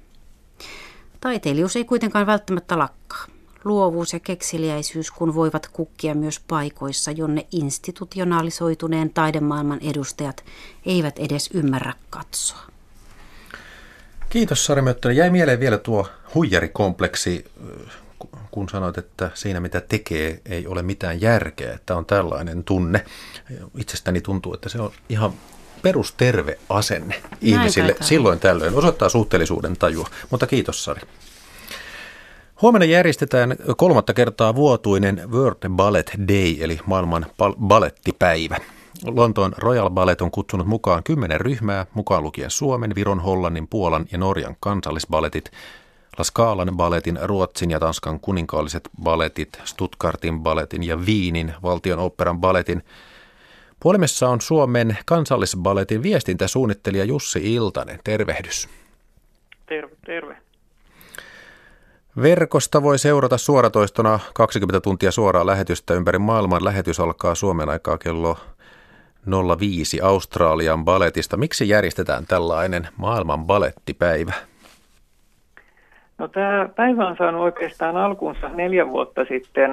Taiteilijuus ei kuitenkaan välttämättä lakkaa. Luovuus ja kekseliäisyys kun voivat kukkia myös paikoissa, jonne institutionalisoituneen taidemaailman edustajat eivät edes ymmärrä katsoa. Kiitos Sari Möttönen. Jäi mieleen vielä tuo huijarikompleksi, kun sanoit, että siinä mitä tekee ei ole mitään järkeä, että on tällainen tunne. Itsestäni tuntuu, että se on ihan perusterve asenne Näin ihmisille taitaa. silloin tällöin. Osoittaa suhteellisuuden tajua. Mutta kiitos Sari. Huomenna järjestetään kolmatta kertaa vuotuinen World Ballet Day, eli maailman balettipäivä. Lontoon Royal Ballet on kutsunut mukaan kymmenen ryhmää, mukaan lukien Suomen, Viron, Hollannin, Puolan ja Norjan kansallisballetit, La Scalan balletin, Ruotsin ja Tanskan kuninkaalliset balletit, Stuttgartin balletin ja Viinin valtion operan balletin. Puolimessa on Suomen kansallisballetin viestintäsuunnittelija Jussi Iltanen. Tervehdys. Terve, terve. Verkosta voi seurata suoratoistona 20 tuntia suoraa lähetystä ympäri maailman. Lähetys alkaa Suomen aikaa kello 05 Australian baletista. Miksi järjestetään tällainen maailman balettipäivä? No, tämä päivä on saanut oikeastaan alkunsa neljä vuotta sitten.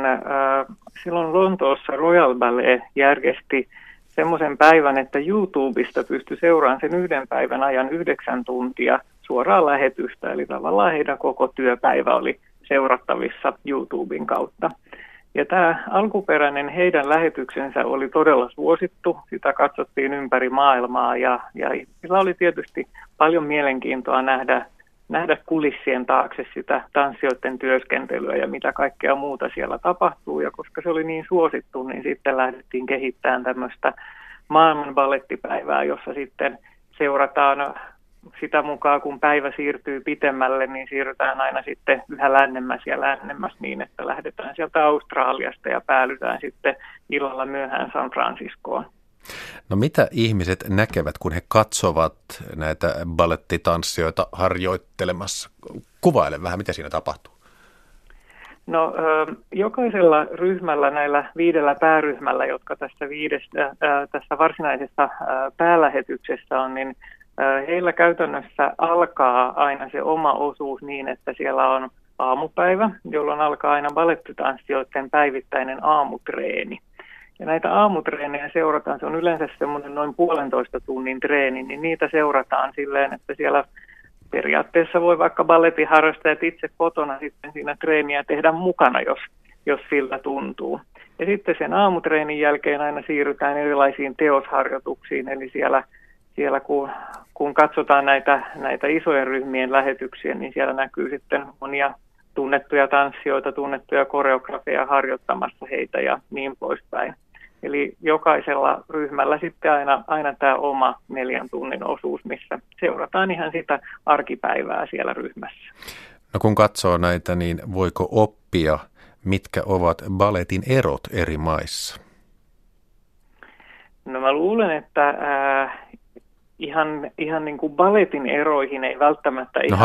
Silloin Lontoossa Royal Ballet järjesti semmoisen päivän, että YouTubesta pystyi seuraamaan sen yhden päivän ajan yhdeksän tuntia suoraa lähetystä. Eli tavallaan heidän koko työpäivä oli seurattavissa YouTuben kautta. Ja tämä alkuperäinen heidän lähetyksensä oli todella suosittu. Sitä katsottiin ympäri maailmaa ja, ja sillä oli tietysti paljon mielenkiintoa nähdä, nähdä kulissien taakse sitä tanssijoiden työskentelyä ja mitä kaikkea muuta siellä tapahtuu. Ja koska se oli niin suosittu, niin sitten lähdettiin kehittämään tämmöistä maailman ballettipäivää, jossa sitten seurataan sitä mukaan, kun päivä siirtyy pitemmälle, niin siirrytään aina sitten yhä lännemmäs ja lännemmäs niin, että lähdetään sieltä Australiasta ja päälytään sitten illalla myöhään San Franciscoon. No mitä ihmiset näkevät, kun he katsovat näitä ballettitanssijoita harjoittelemassa? Kuvaile vähän, mitä siinä tapahtuu. No jokaisella ryhmällä, näillä viidellä pääryhmällä, jotka tässä, viidestä, tässä varsinaisessa päälähetyksessä on, niin heillä käytännössä alkaa aina se oma osuus niin, että siellä on aamupäivä, jolloin alkaa aina balettitanssijoiden päivittäinen aamutreeni. Ja näitä aamutreenejä seurataan, se on yleensä semmoinen noin puolentoista tunnin treeni, niin niitä seurataan silleen, että siellä periaatteessa voi vaikka balletin harrastajat itse kotona sitten siinä treeniä tehdä mukana, jos, jos sillä tuntuu. Ja sitten sen aamutreenin jälkeen aina siirrytään erilaisiin teosharjoituksiin, eli siellä, siellä kun, kun katsotaan näitä, näitä isojen ryhmien lähetyksiä, niin siellä näkyy sitten monia tunnettuja tanssijoita, tunnettuja koreografeja harjoittamassa heitä ja niin poispäin. Eli jokaisella ryhmällä sitten aina, aina tämä oma neljän tunnin osuus, missä seurataan ihan sitä arkipäivää siellä ryhmässä. No kun katsoo näitä, niin voiko oppia, mitkä ovat balletin erot eri maissa? No mä luulen, että äh, ihan, ihan niin kuin balletin eroihin ei välttämättä no, ihan,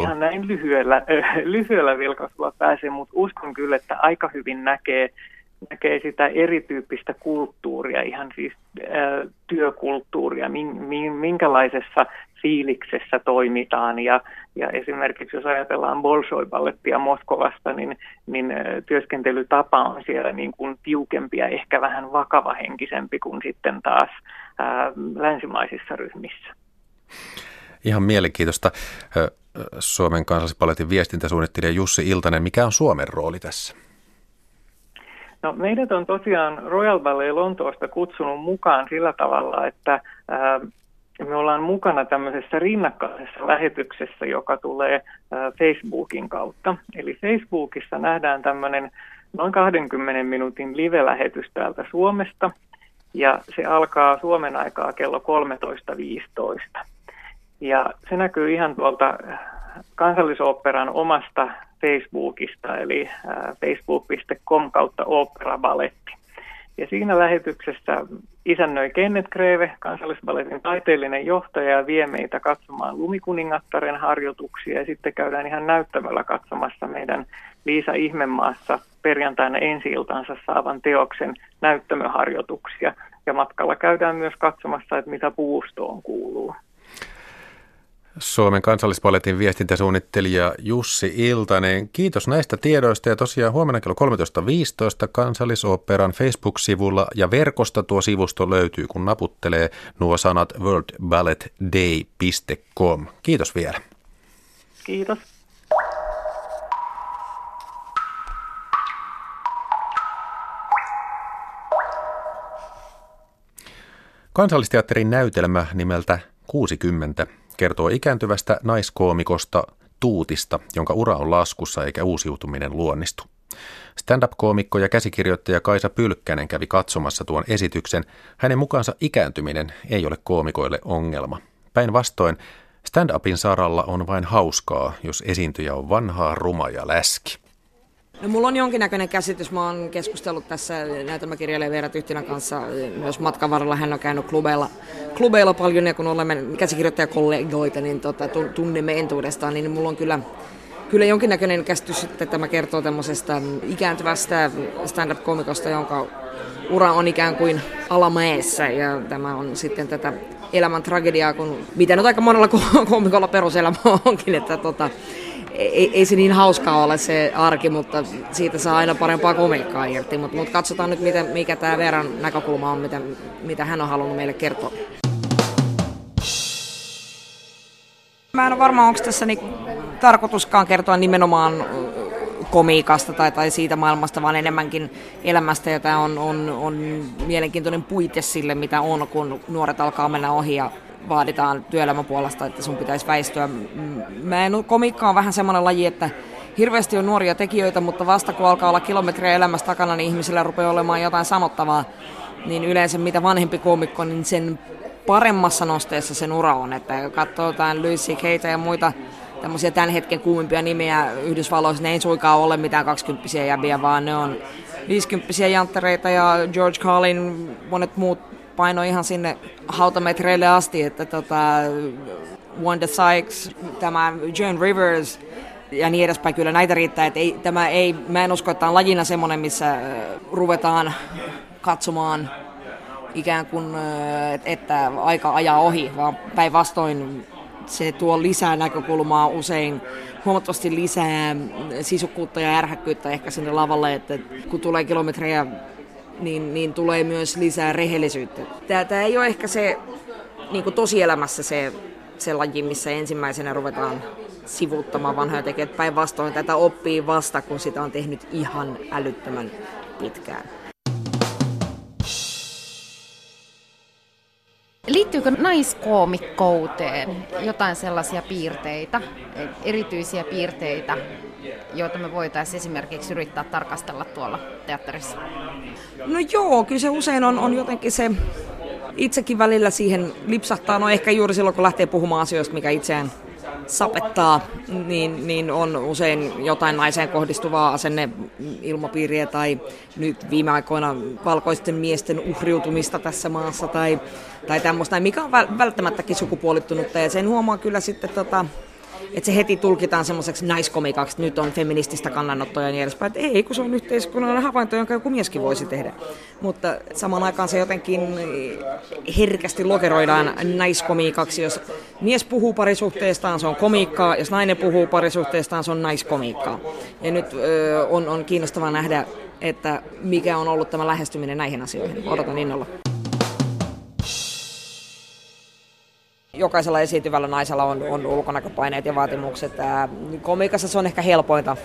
ihan näin lyhyellä, äh, lyhyellä vilkaisulla pääse, mutta uskon kyllä, että aika hyvin näkee näkee sitä erityyppistä kulttuuria, ihan siis ää, työkulttuuria, minkälaisessa fiiliksessä toimitaan. Ja, ja esimerkiksi jos ajatellaan Bolshoi-ballettia Moskovasta, niin, niin työskentelytapa on siellä niin kuin tiukempi ja ehkä vähän vakavahenkisempi kuin sitten taas länsimaisissa ryhmissä. Ihan mielenkiintoista. Suomen kansallispaletin viestintäsuunnittelija Jussi Iltanen, mikä on Suomen rooli tässä? No, meidät on tosiaan Royal Ballet Lontoosta kutsunut mukaan sillä tavalla, että ää, me ollaan mukana tämmöisessä rinnakkaisessa lähetyksessä, joka tulee ää, Facebookin kautta. Eli Facebookissa nähdään tämmöinen noin 20 minuutin live-lähetys täältä Suomesta, ja se alkaa Suomen aikaa kello 13.15. Ja se näkyy ihan tuolta kansallisoopperan omasta Facebookista, eli facebook.com kautta operabaletti. Ja siinä lähetyksessä isännöi Kenneth Greve, kansallisballetin taiteellinen johtaja, ja vie meitä katsomaan Lumikuningattaren harjoituksia, ja sitten käydään ihan näyttämällä katsomassa meidän Liisa Ihmemaassa perjantaina ensi saavan teoksen näyttämöharjoituksia. Ja matkalla käydään myös katsomassa, että mitä puustoon kuuluu. Suomen kansallispaletin viestintäsuunnittelija Jussi Iltanen. Kiitos näistä tiedoista ja tosiaan huomenna kello 13.15 kansallisoperan Facebook-sivulla ja verkosta tuo sivusto löytyy, kun naputtelee nuo sanat worldballetday.com. Kiitos vielä. Kiitos. Kansallisteatterin näytelmä nimeltä 60 kertoo ikääntyvästä naiskoomikosta Tuutista, jonka ura on laskussa eikä uusiutuminen luonnistu. Stand-up-koomikko ja käsikirjoittaja Kaisa Pylkkänen kävi katsomassa tuon esityksen. Hänen mukaansa ikääntyminen ei ole koomikoille ongelma. Päinvastoin, stand-upin saralla on vain hauskaa, jos esiintyjä on vanhaa, ruma ja läski. No, mulla on jonkinnäköinen käsitys. Mä oon keskustellut tässä näytelmäkirjailija Veera Tyhtinän kanssa myös matkan varrella. Hän on käynyt klubeilla, klubeilla paljon ja kun olemme käsikirjoittajakollegoita, niin tota, tunnemme entuudestaan, niin mulla on kyllä kyllä jonkinnäköinen käsitys, että tämä kertoo tämmöisestä ikääntyvästä stand-up-komikosta, jonka ura on ikään kuin alamäessä ja tämä on sitten tätä elämän tragediaa, kun mitä nyt aika monella komikolla peruselämä onkin, että tota, ei, ei se niin hauskaa ole se arki, mutta siitä saa aina parempaa komiikkaa irti. Mutta mut katsotaan nyt, miten, mikä tämä Veeran näkökulma on, mitä, mitä hän on halunnut meille kertoa. Mä en ole varma, onko tässä niin tarkoituskaan kertoa nimenomaan komiikasta tai, tai siitä maailmasta, vaan enemmänkin elämästä. Tämä on, on, on mielenkiintoinen puite sille, mitä on, kun nuoret alkaa mennä ohi ja vaaditaan työelämän puolesta, että sun pitäisi väistyä. Mä en, komiikka on vähän semmoinen laji, että hirveästi on nuoria tekijöitä, mutta vasta kun alkaa olla kilometriä elämästä takana, niin ihmisillä rupeaa olemaan jotain sanottavaa. Niin yleensä mitä vanhempi komikko, niin sen paremmassa nosteessa sen ura on. Että katsoo jotain Louis C.K. ja muita tämmöisiä tämän hetken kuumimpia nimiä Yhdysvalloissa, ne ei suikaan ole mitään 20 jäbiä, vaan ne on 50 janttereita ja George Carlin, monet muut painoi ihan sinne hautametreille asti, että tota, Wanda Sykes, tämä Joan Rivers ja niin edespäin, kyllä näitä riittää, että ei, tämä ei, mä en usko, että on lajina semmoinen, missä äh, ruvetaan katsomaan ikään kuin, äh, että aika ajaa ohi, vaan päinvastoin se tuo lisää näkökulmaa usein, huomattavasti lisää sisukkuutta ja ärhäkkyyttä ehkä sinne lavalle, että kun tulee kilometrejä, niin, niin tulee myös lisää rehellisyyttä. Tämä, tämä ei ole ehkä se niin kuin tosielämässä se, se laji, missä ensimmäisenä ruvetaan sivuuttamaan vanhoja tekijät. Päinvastoin tätä oppii vasta, kun sitä on tehnyt ihan älyttömän pitkään. Liittyykö naiskoomikkouteen jotain sellaisia piirteitä, erityisiä piirteitä, joita me voitaisiin esimerkiksi yrittää tarkastella tuolla teatterissa? No joo, kyllä se usein on, on jotenkin se, itsekin välillä siihen lipsahtaa, no ehkä juuri silloin kun lähtee puhumaan asioista, mikä itseään sapettaa, niin, niin on usein jotain naiseen kohdistuvaa asenne ilmapiiriä tai nyt viime aikoina valkoisten miesten uhriutumista tässä maassa tai, tai tämmöistä, mikä on välttämättäkin sukupuolittunutta. Ja sen huomaa kyllä sitten tota, että se heti tulkitaan semmoiseksi naiskomikaksi, että nyt on feminististä kannanottoja ja niin edespäin. Että ei, kun se on yhteiskunnallinen havainto, jonka joku mieskin voisi tehdä. Mutta samaan aikaan se jotenkin herkästi lokeroidaan naiskomikaksi. Jos mies puhuu parisuhteestaan, se on komiikkaa. Jos nainen puhuu parisuhteestaan, se on naiskomiikkaa. Ja nyt ö, on, on kiinnostavaa nähdä, että mikä on ollut tämä lähestyminen näihin asioihin. Odotan innolla. Jokaisella esiintyvällä naisella on, on ulkonäköpaineet ja vaatimukset. Komiikassa se on ehkä helpointa,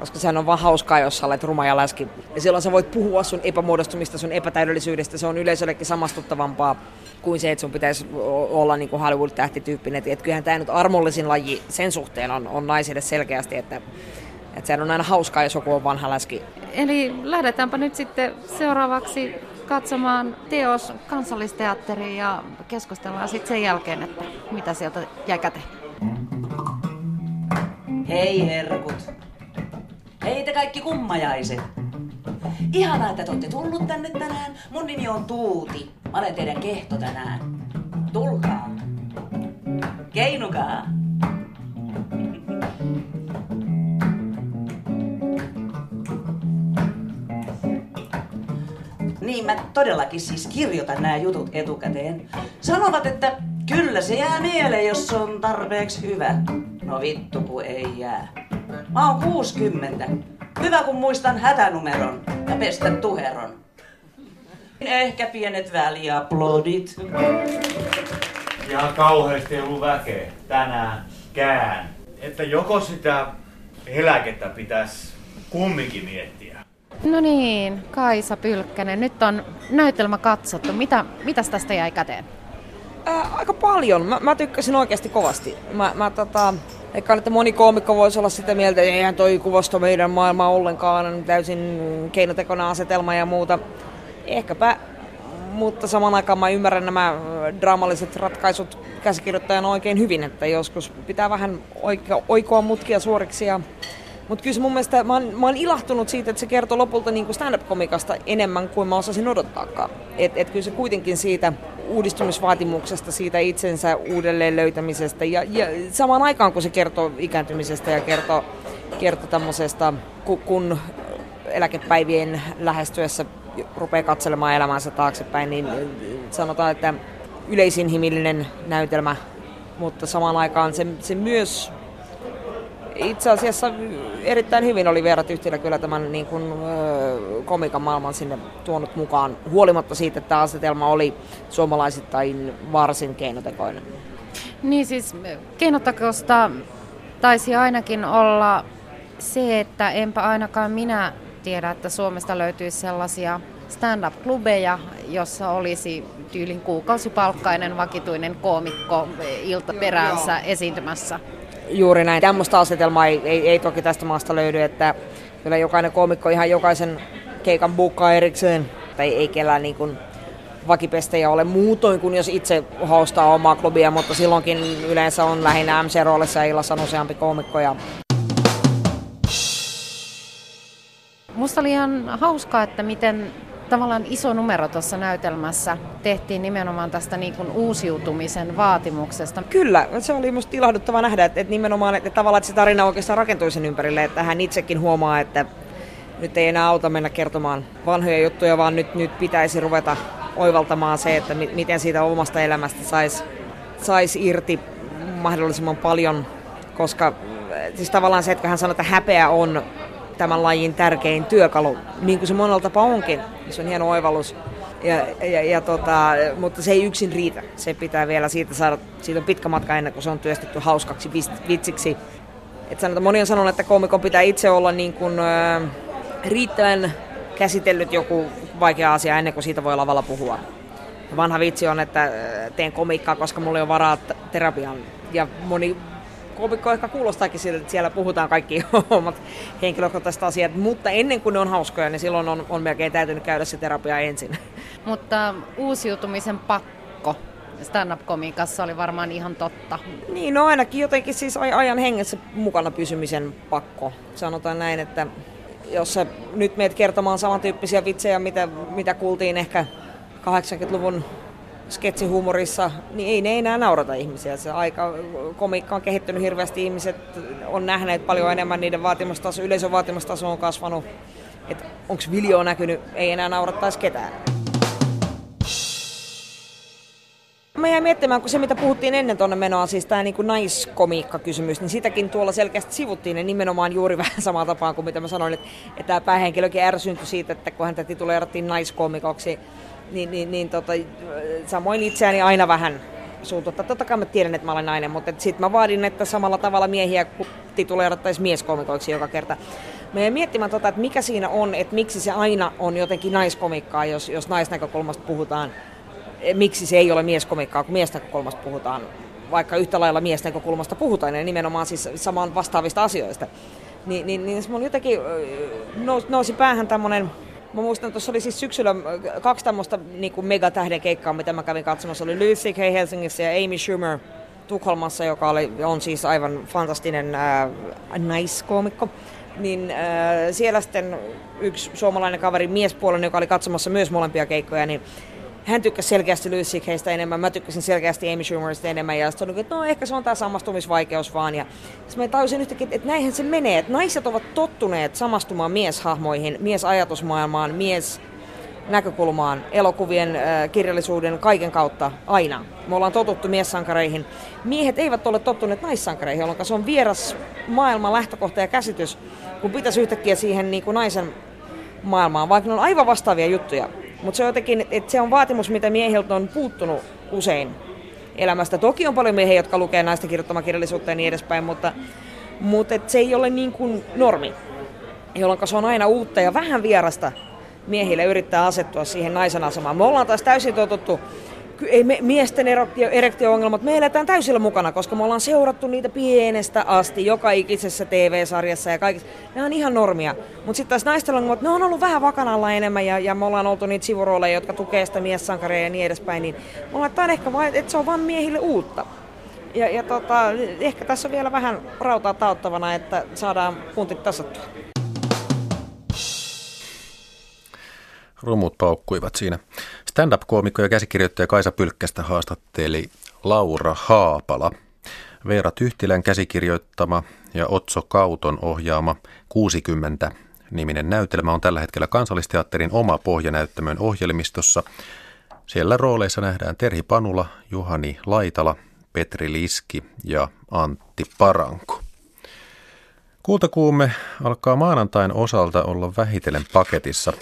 koska sehän on vaan hauskaa, jos sä olet ruma ja läski. Ja silloin sä voit puhua sun epämuodostumista, sun epätäydellisyydestä. Se on yleisöllekin samastuttavampaa kuin se, että sun pitäisi olla niin kuin Hollywood-tähtityyppinen. Et kyllähän tämä nyt armollisin laji sen suhteen on, on naisille selkeästi, että, että sehän on aina hauskaa, jos joku on vanha läski. Eli lähdetäänpä nyt sitten seuraavaksi katsomaan teos kansallisteatteriin ja keskustellaan sitten sen jälkeen, että mitä sieltä jäi käteen. Hei herkut. Hei te kaikki kummajaiset. Ihanaa, että te olette tullut tänne tänään. Mun nimi on Tuuti. Mä olen teidän kehto tänään. Tulkaa. Keinukaa. Niin, mä todellakin siis kirjoitan nämä jutut etukäteen. Sanovat, että kyllä se jää mieleen, jos se on tarpeeksi hyvä. No vittu, kun ei jää. Mä oon 60. Hyvä, kun muistan hätänumeron ja pestä tuheron. Ehkä pienet väliaplodit. Ihan kauheasti ollut väkeä tänäänkään. Että joko sitä eläkettä pitäisi kumminkin miettiä. No niin, Kaisa Pylkkänen, nyt on näytelmä katsottu. Mitä, mitäs tästä jäi käteen? Ää, aika paljon. Mä, mä tykkäsin oikeasti kovasti. Mä, mä tota, eikä että moni koomikko voisi olla sitä mieltä, että eihän toi kuvasto meidän maailmaa ollenkaan, täysin keinotekona asetelma ja muuta. Ehkäpä, mutta saman aikaan mä ymmärrän nämä draamalliset ratkaisut käsikirjoittajan oikein hyvin, että joskus pitää vähän oikoa mutkia suoriksi ja mutta kyllä se mun mielestä, mä oon, mä oon ilahtunut siitä, että se kertoo lopulta niin stand-up-komikasta enemmän kuin mä osasin odottaakaan. Että et kyllä se kuitenkin siitä uudistumisvaatimuksesta, siitä itsensä uudelleen löytämisestä ja, ja samaan aikaan kun se kertoo ikääntymisestä ja kertoo, kertoo tämmöisestä, kun eläkepäivien lähestyessä rupeaa katselemaan elämänsä taaksepäin, niin sanotaan, että yleisinhimillinen näytelmä, mutta samaan aikaan se, se myös itse asiassa erittäin hyvin oli Veera Tyhtilä kyllä tämän niin kuin, komikan maailman sinne tuonut mukaan, huolimatta siitä, että tämä asetelma oli suomalaisittain varsin keinotekoinen. Niin siis keinotekoista taisi ainakin olla se, että enpä ainakaan minä tiedä, että Suomesta löytyisi sellaisia stand-up-klubeja, jossa olisi tyylin kuukausipalkkainen vakituinen koomikko iltaperäänsä esiintymässä juuri näin. Tämmöistä asetelmaa ei, ei, ei toki tästä maasta löydy, että kyllä jokainen koomikko ihan jokaisen keikan bukkaa erikseen. Tai ei kellään niin kuin vakipestejä ole muutoin kuin jos itse hostaa omaa klubia, mutta silloinkin yleensä on lähinnä MC-roolissa illassa on useampi koomikko. Ja... Musta oli ihan hauskaa, että miten tavallaan iso numero tuossa näytelmässä tehtiin nimenomaan tästä niin kuin uusiutumisen vaatimuksesta. Kyllä, se oli minusta ilahduttava nähdä, että, että nimenomaan että tavallaan että se tarina oikeastaan rakentui sen ympärille, että hän itsekin huomaa, että nyt ei enää auta mennä kertomaan vanhoja juttuja, vaan nyt, nyt pitäisi ruveta oivaltamaan se, että miten siitä omasta elämästä saisi sais irti mahdollisimman paljon, koska siis tavallaan se, että hän sanoo, että häpeä on tämän lajin tärkein työkalu, niin kuin se monella tapaa onkin. Se on hieno oivallus. Ja, ja, ja tota, mutta se ei yksin riitä. Se pitää vielä siitä saada, siitä on pitkä matka ennen kuin se on työstetty hauskaksi vitsiksi. Et sanotaan, moni on sanonut, että koomikon pitää itse olla niin kuin, äh, riittävän käsitellyt joku vaikea asia ennen kuin siitä voi lavalla puhua. Vanha vitsi on, että teen komikkaa, koska mulla ei ole varaa terapiaan. Ja moni komikko ehkä kuulostaakin siltä, että siellä puhutaan kaikki omat henkilökohtaiset asiat, mutta ennen kuin ne on hauskoja, niin silloin on, on melkein täytynyt käydä se terapia ensin. Mutta uusiutumisen pakko stand-up-komikassa oli varmaan ihan totta. Niin, no ainakin jotenkin siis ajan hengessä mukana pysymisen pakko. Sanotaan näin, että jos sä nyt meet kertomaan samantyyppisiä vitsejä, mitä, mitä kuultiin ehkä 80-luvun sketsihumorissa, niin ei ne enää naurata ihmisiä. Se aika komiikka on kehittynyt hirveästi, ihmiset on nähneet paljon enemmän, niiden vaatimustaso, yleisön vaatimustaso on kasvanut. Että onko video näkynyt, ei enää naurattaisi ketään. Mä jäin miettimään, kun se mitä puhuttiin ennen tuonne menoa, siis tämä niin naiskomiikka-kysymys, niin sitäkin tuolla selkeästi sivuttiin ja nimenomaan juuri vähän samaa tapaa kuin mitä mä sanoin, että, että tämä päähenkilökin ärsyntyi siitä, että kun häntä tituleerattiin naiskomikoksi, niin, niin, niin tota, samoin itseäni aina vähän suututtaa. Totta kai mä tiedän, että mä olen nainen, mutta sitten mä vaadin, että samalla tavalla miehiä tituleerattaisiin mieskomikoiksi joka kerta. Mä jäin miettimään, tota, että mikä siinä on, että miksi se aina on jotenkin naiskomikkaa, jos, jos naisnäkökulmasta puhutaan. Eh, miksi se ei ole mieskomikkaa, kun miesnäkökulmasta puhutaan, vaikka yhtä lailla miesnäkökulmasta puhutaan, ja nimenomaan siis samaan vastaavista asioista. Ni, niin, niin mun jotenkin nousi päähän tämmöinen Mä muistan, tuossa oli siis syksyllä kaksi tämmöistä niin megatähden keikkaa, mitä mä kävin katsomassa. Oli Louis C.K. Helsingissä ja Amy Schumer Tukholmassa, joka oli, on siis aivan fantastinen äh, naiskoomikko. Niin äh, siellä sitten yksi suomalainen kaveri miespuolinen, joka oli katsomassa myös molempia keikkoja, niin hän tykkäsi selkeästi C.K.stä enemmän, mä tykkäsin selkeästi Amy Schumerista enemmän, ja sitten että no ehkä se on tämä samastumisvaikeus vaan, ja sitten mä tajusin yhtäkkiä, että näinhän se menee, että naiset ovat tottuneet samastumaan mieshahmoihin, miesajatusmaailmaan, mies näkökulmaan, elokuvien, äh, kirjallisuuden, kaiken kautta aina. Me ollaan totuttu miessankareihin. Miehet eivät ole tottuneet naissankareihin, jolloin se on vieras maailman lähtökohta ja käsitys, kun pitäisi yhtäkkiä siihen niin kuin naisen maailmaan, vaikka ne on aivan vastaavia juttuja. Mutta se on jotenkin, että se on vaatimus, mitä miehiltä on puuttunut usein elämästä. Toki on paljon miehiä, jotka lukee naista kirjoittamaa kirjallisuutta ja niin edespäin, mutta, mutta et se ei ole niin kuin normi, jolloin se on aina uutta ja vähän vierasta miehille yrittää asettua siihen naisen asemaan. Me ollaan taas täysin totuttu ei me, miesten erektio-ongelmat, me eletään täysillä mukana, koska me ollaan seurattu niitä pienestä asti, joka ikisessä TV-sarjassa ja kaikissa. Ne on ihan normia. Mutta sitten taas naisten ongelmat, ne on ollut vähän vakanalla enemmän ja, ja me ollaan oltu niitä sivurooleja, jotka tukee sitä miessankareja ja niin edespäin. Niin me ollaan, että ehkä vain, että se on vain miehille uutta. Ja, ja tota, ehkä tässä on vielä vähän rautaa tauttavana, että saadaan puntit tasattua. Rumut paukkuivat siinä. Stand-up-koomikko ja käsikirjoittaja Kaisa Pylkkästä haastatteli Laura Haapala. Veera Tyhtilän käsikirjoittama ja Otso Kauton ohjaama 60 niminen näytelmä on tällä hetkellä kansallisteatterin oma pohjanäyttämön ohjelmistossa. Siellä rooleissa nähdään Terhi Panula, Juhani Laitala, Petri Liski ja Antti Paranko. Kultakuume alkaa maanantain osalta olla vähitellen paketissa.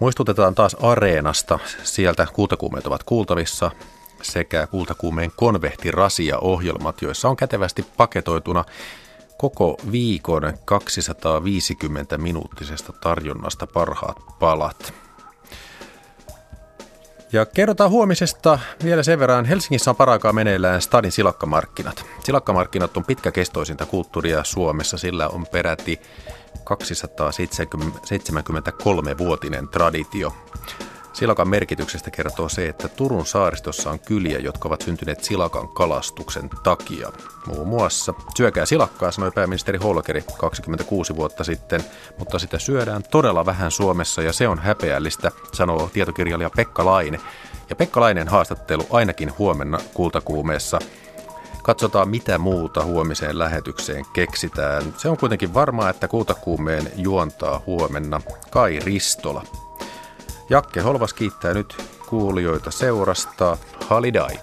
Muistutetaan taas Areenasta. Sieltä kultakuumeet ovat kuultavissa sekä kultakuumeen konvehtirasia-ohjelmat, joissa on kätevästi paketoituna koko viikon 250 minuuttisesta tarjonnasta parhaat palat. Ja kerrotaan huomisesta vielä sen verran. Helsingissä on paraikaa meneillään Stadin silakkamarkkinat. Silakkamarkkinat on pitkäkestoisinta kulttuuria Suomessa. Sillä on peräti 273-vuotinen traditio. Silakan merkityksestä kertoo se, että Turun saaristossa on kyliä, jotka ovat syntyneet silakan kalastuksen takia. Muun muassa syökää silakkaa, sanoi pääministeri Holkeri 26 vuotta sitten, mutta sitä syödään todella vähän Suomessa ja se on häpeällistä, sanoo tietokirjailija Pekka Laine. Ja Pekka Lainen haastattelu ainakin huomenna kultakuumeessa. Katsotaan, mitä muuta huomiseen lähetykseen keksitään. Se on kuitenkin varmaa, että kultakuumeen juontaa huomenna Kai Ristola. Jakke Holvas kiittää nyt kuulijoita seurasta. Halidai.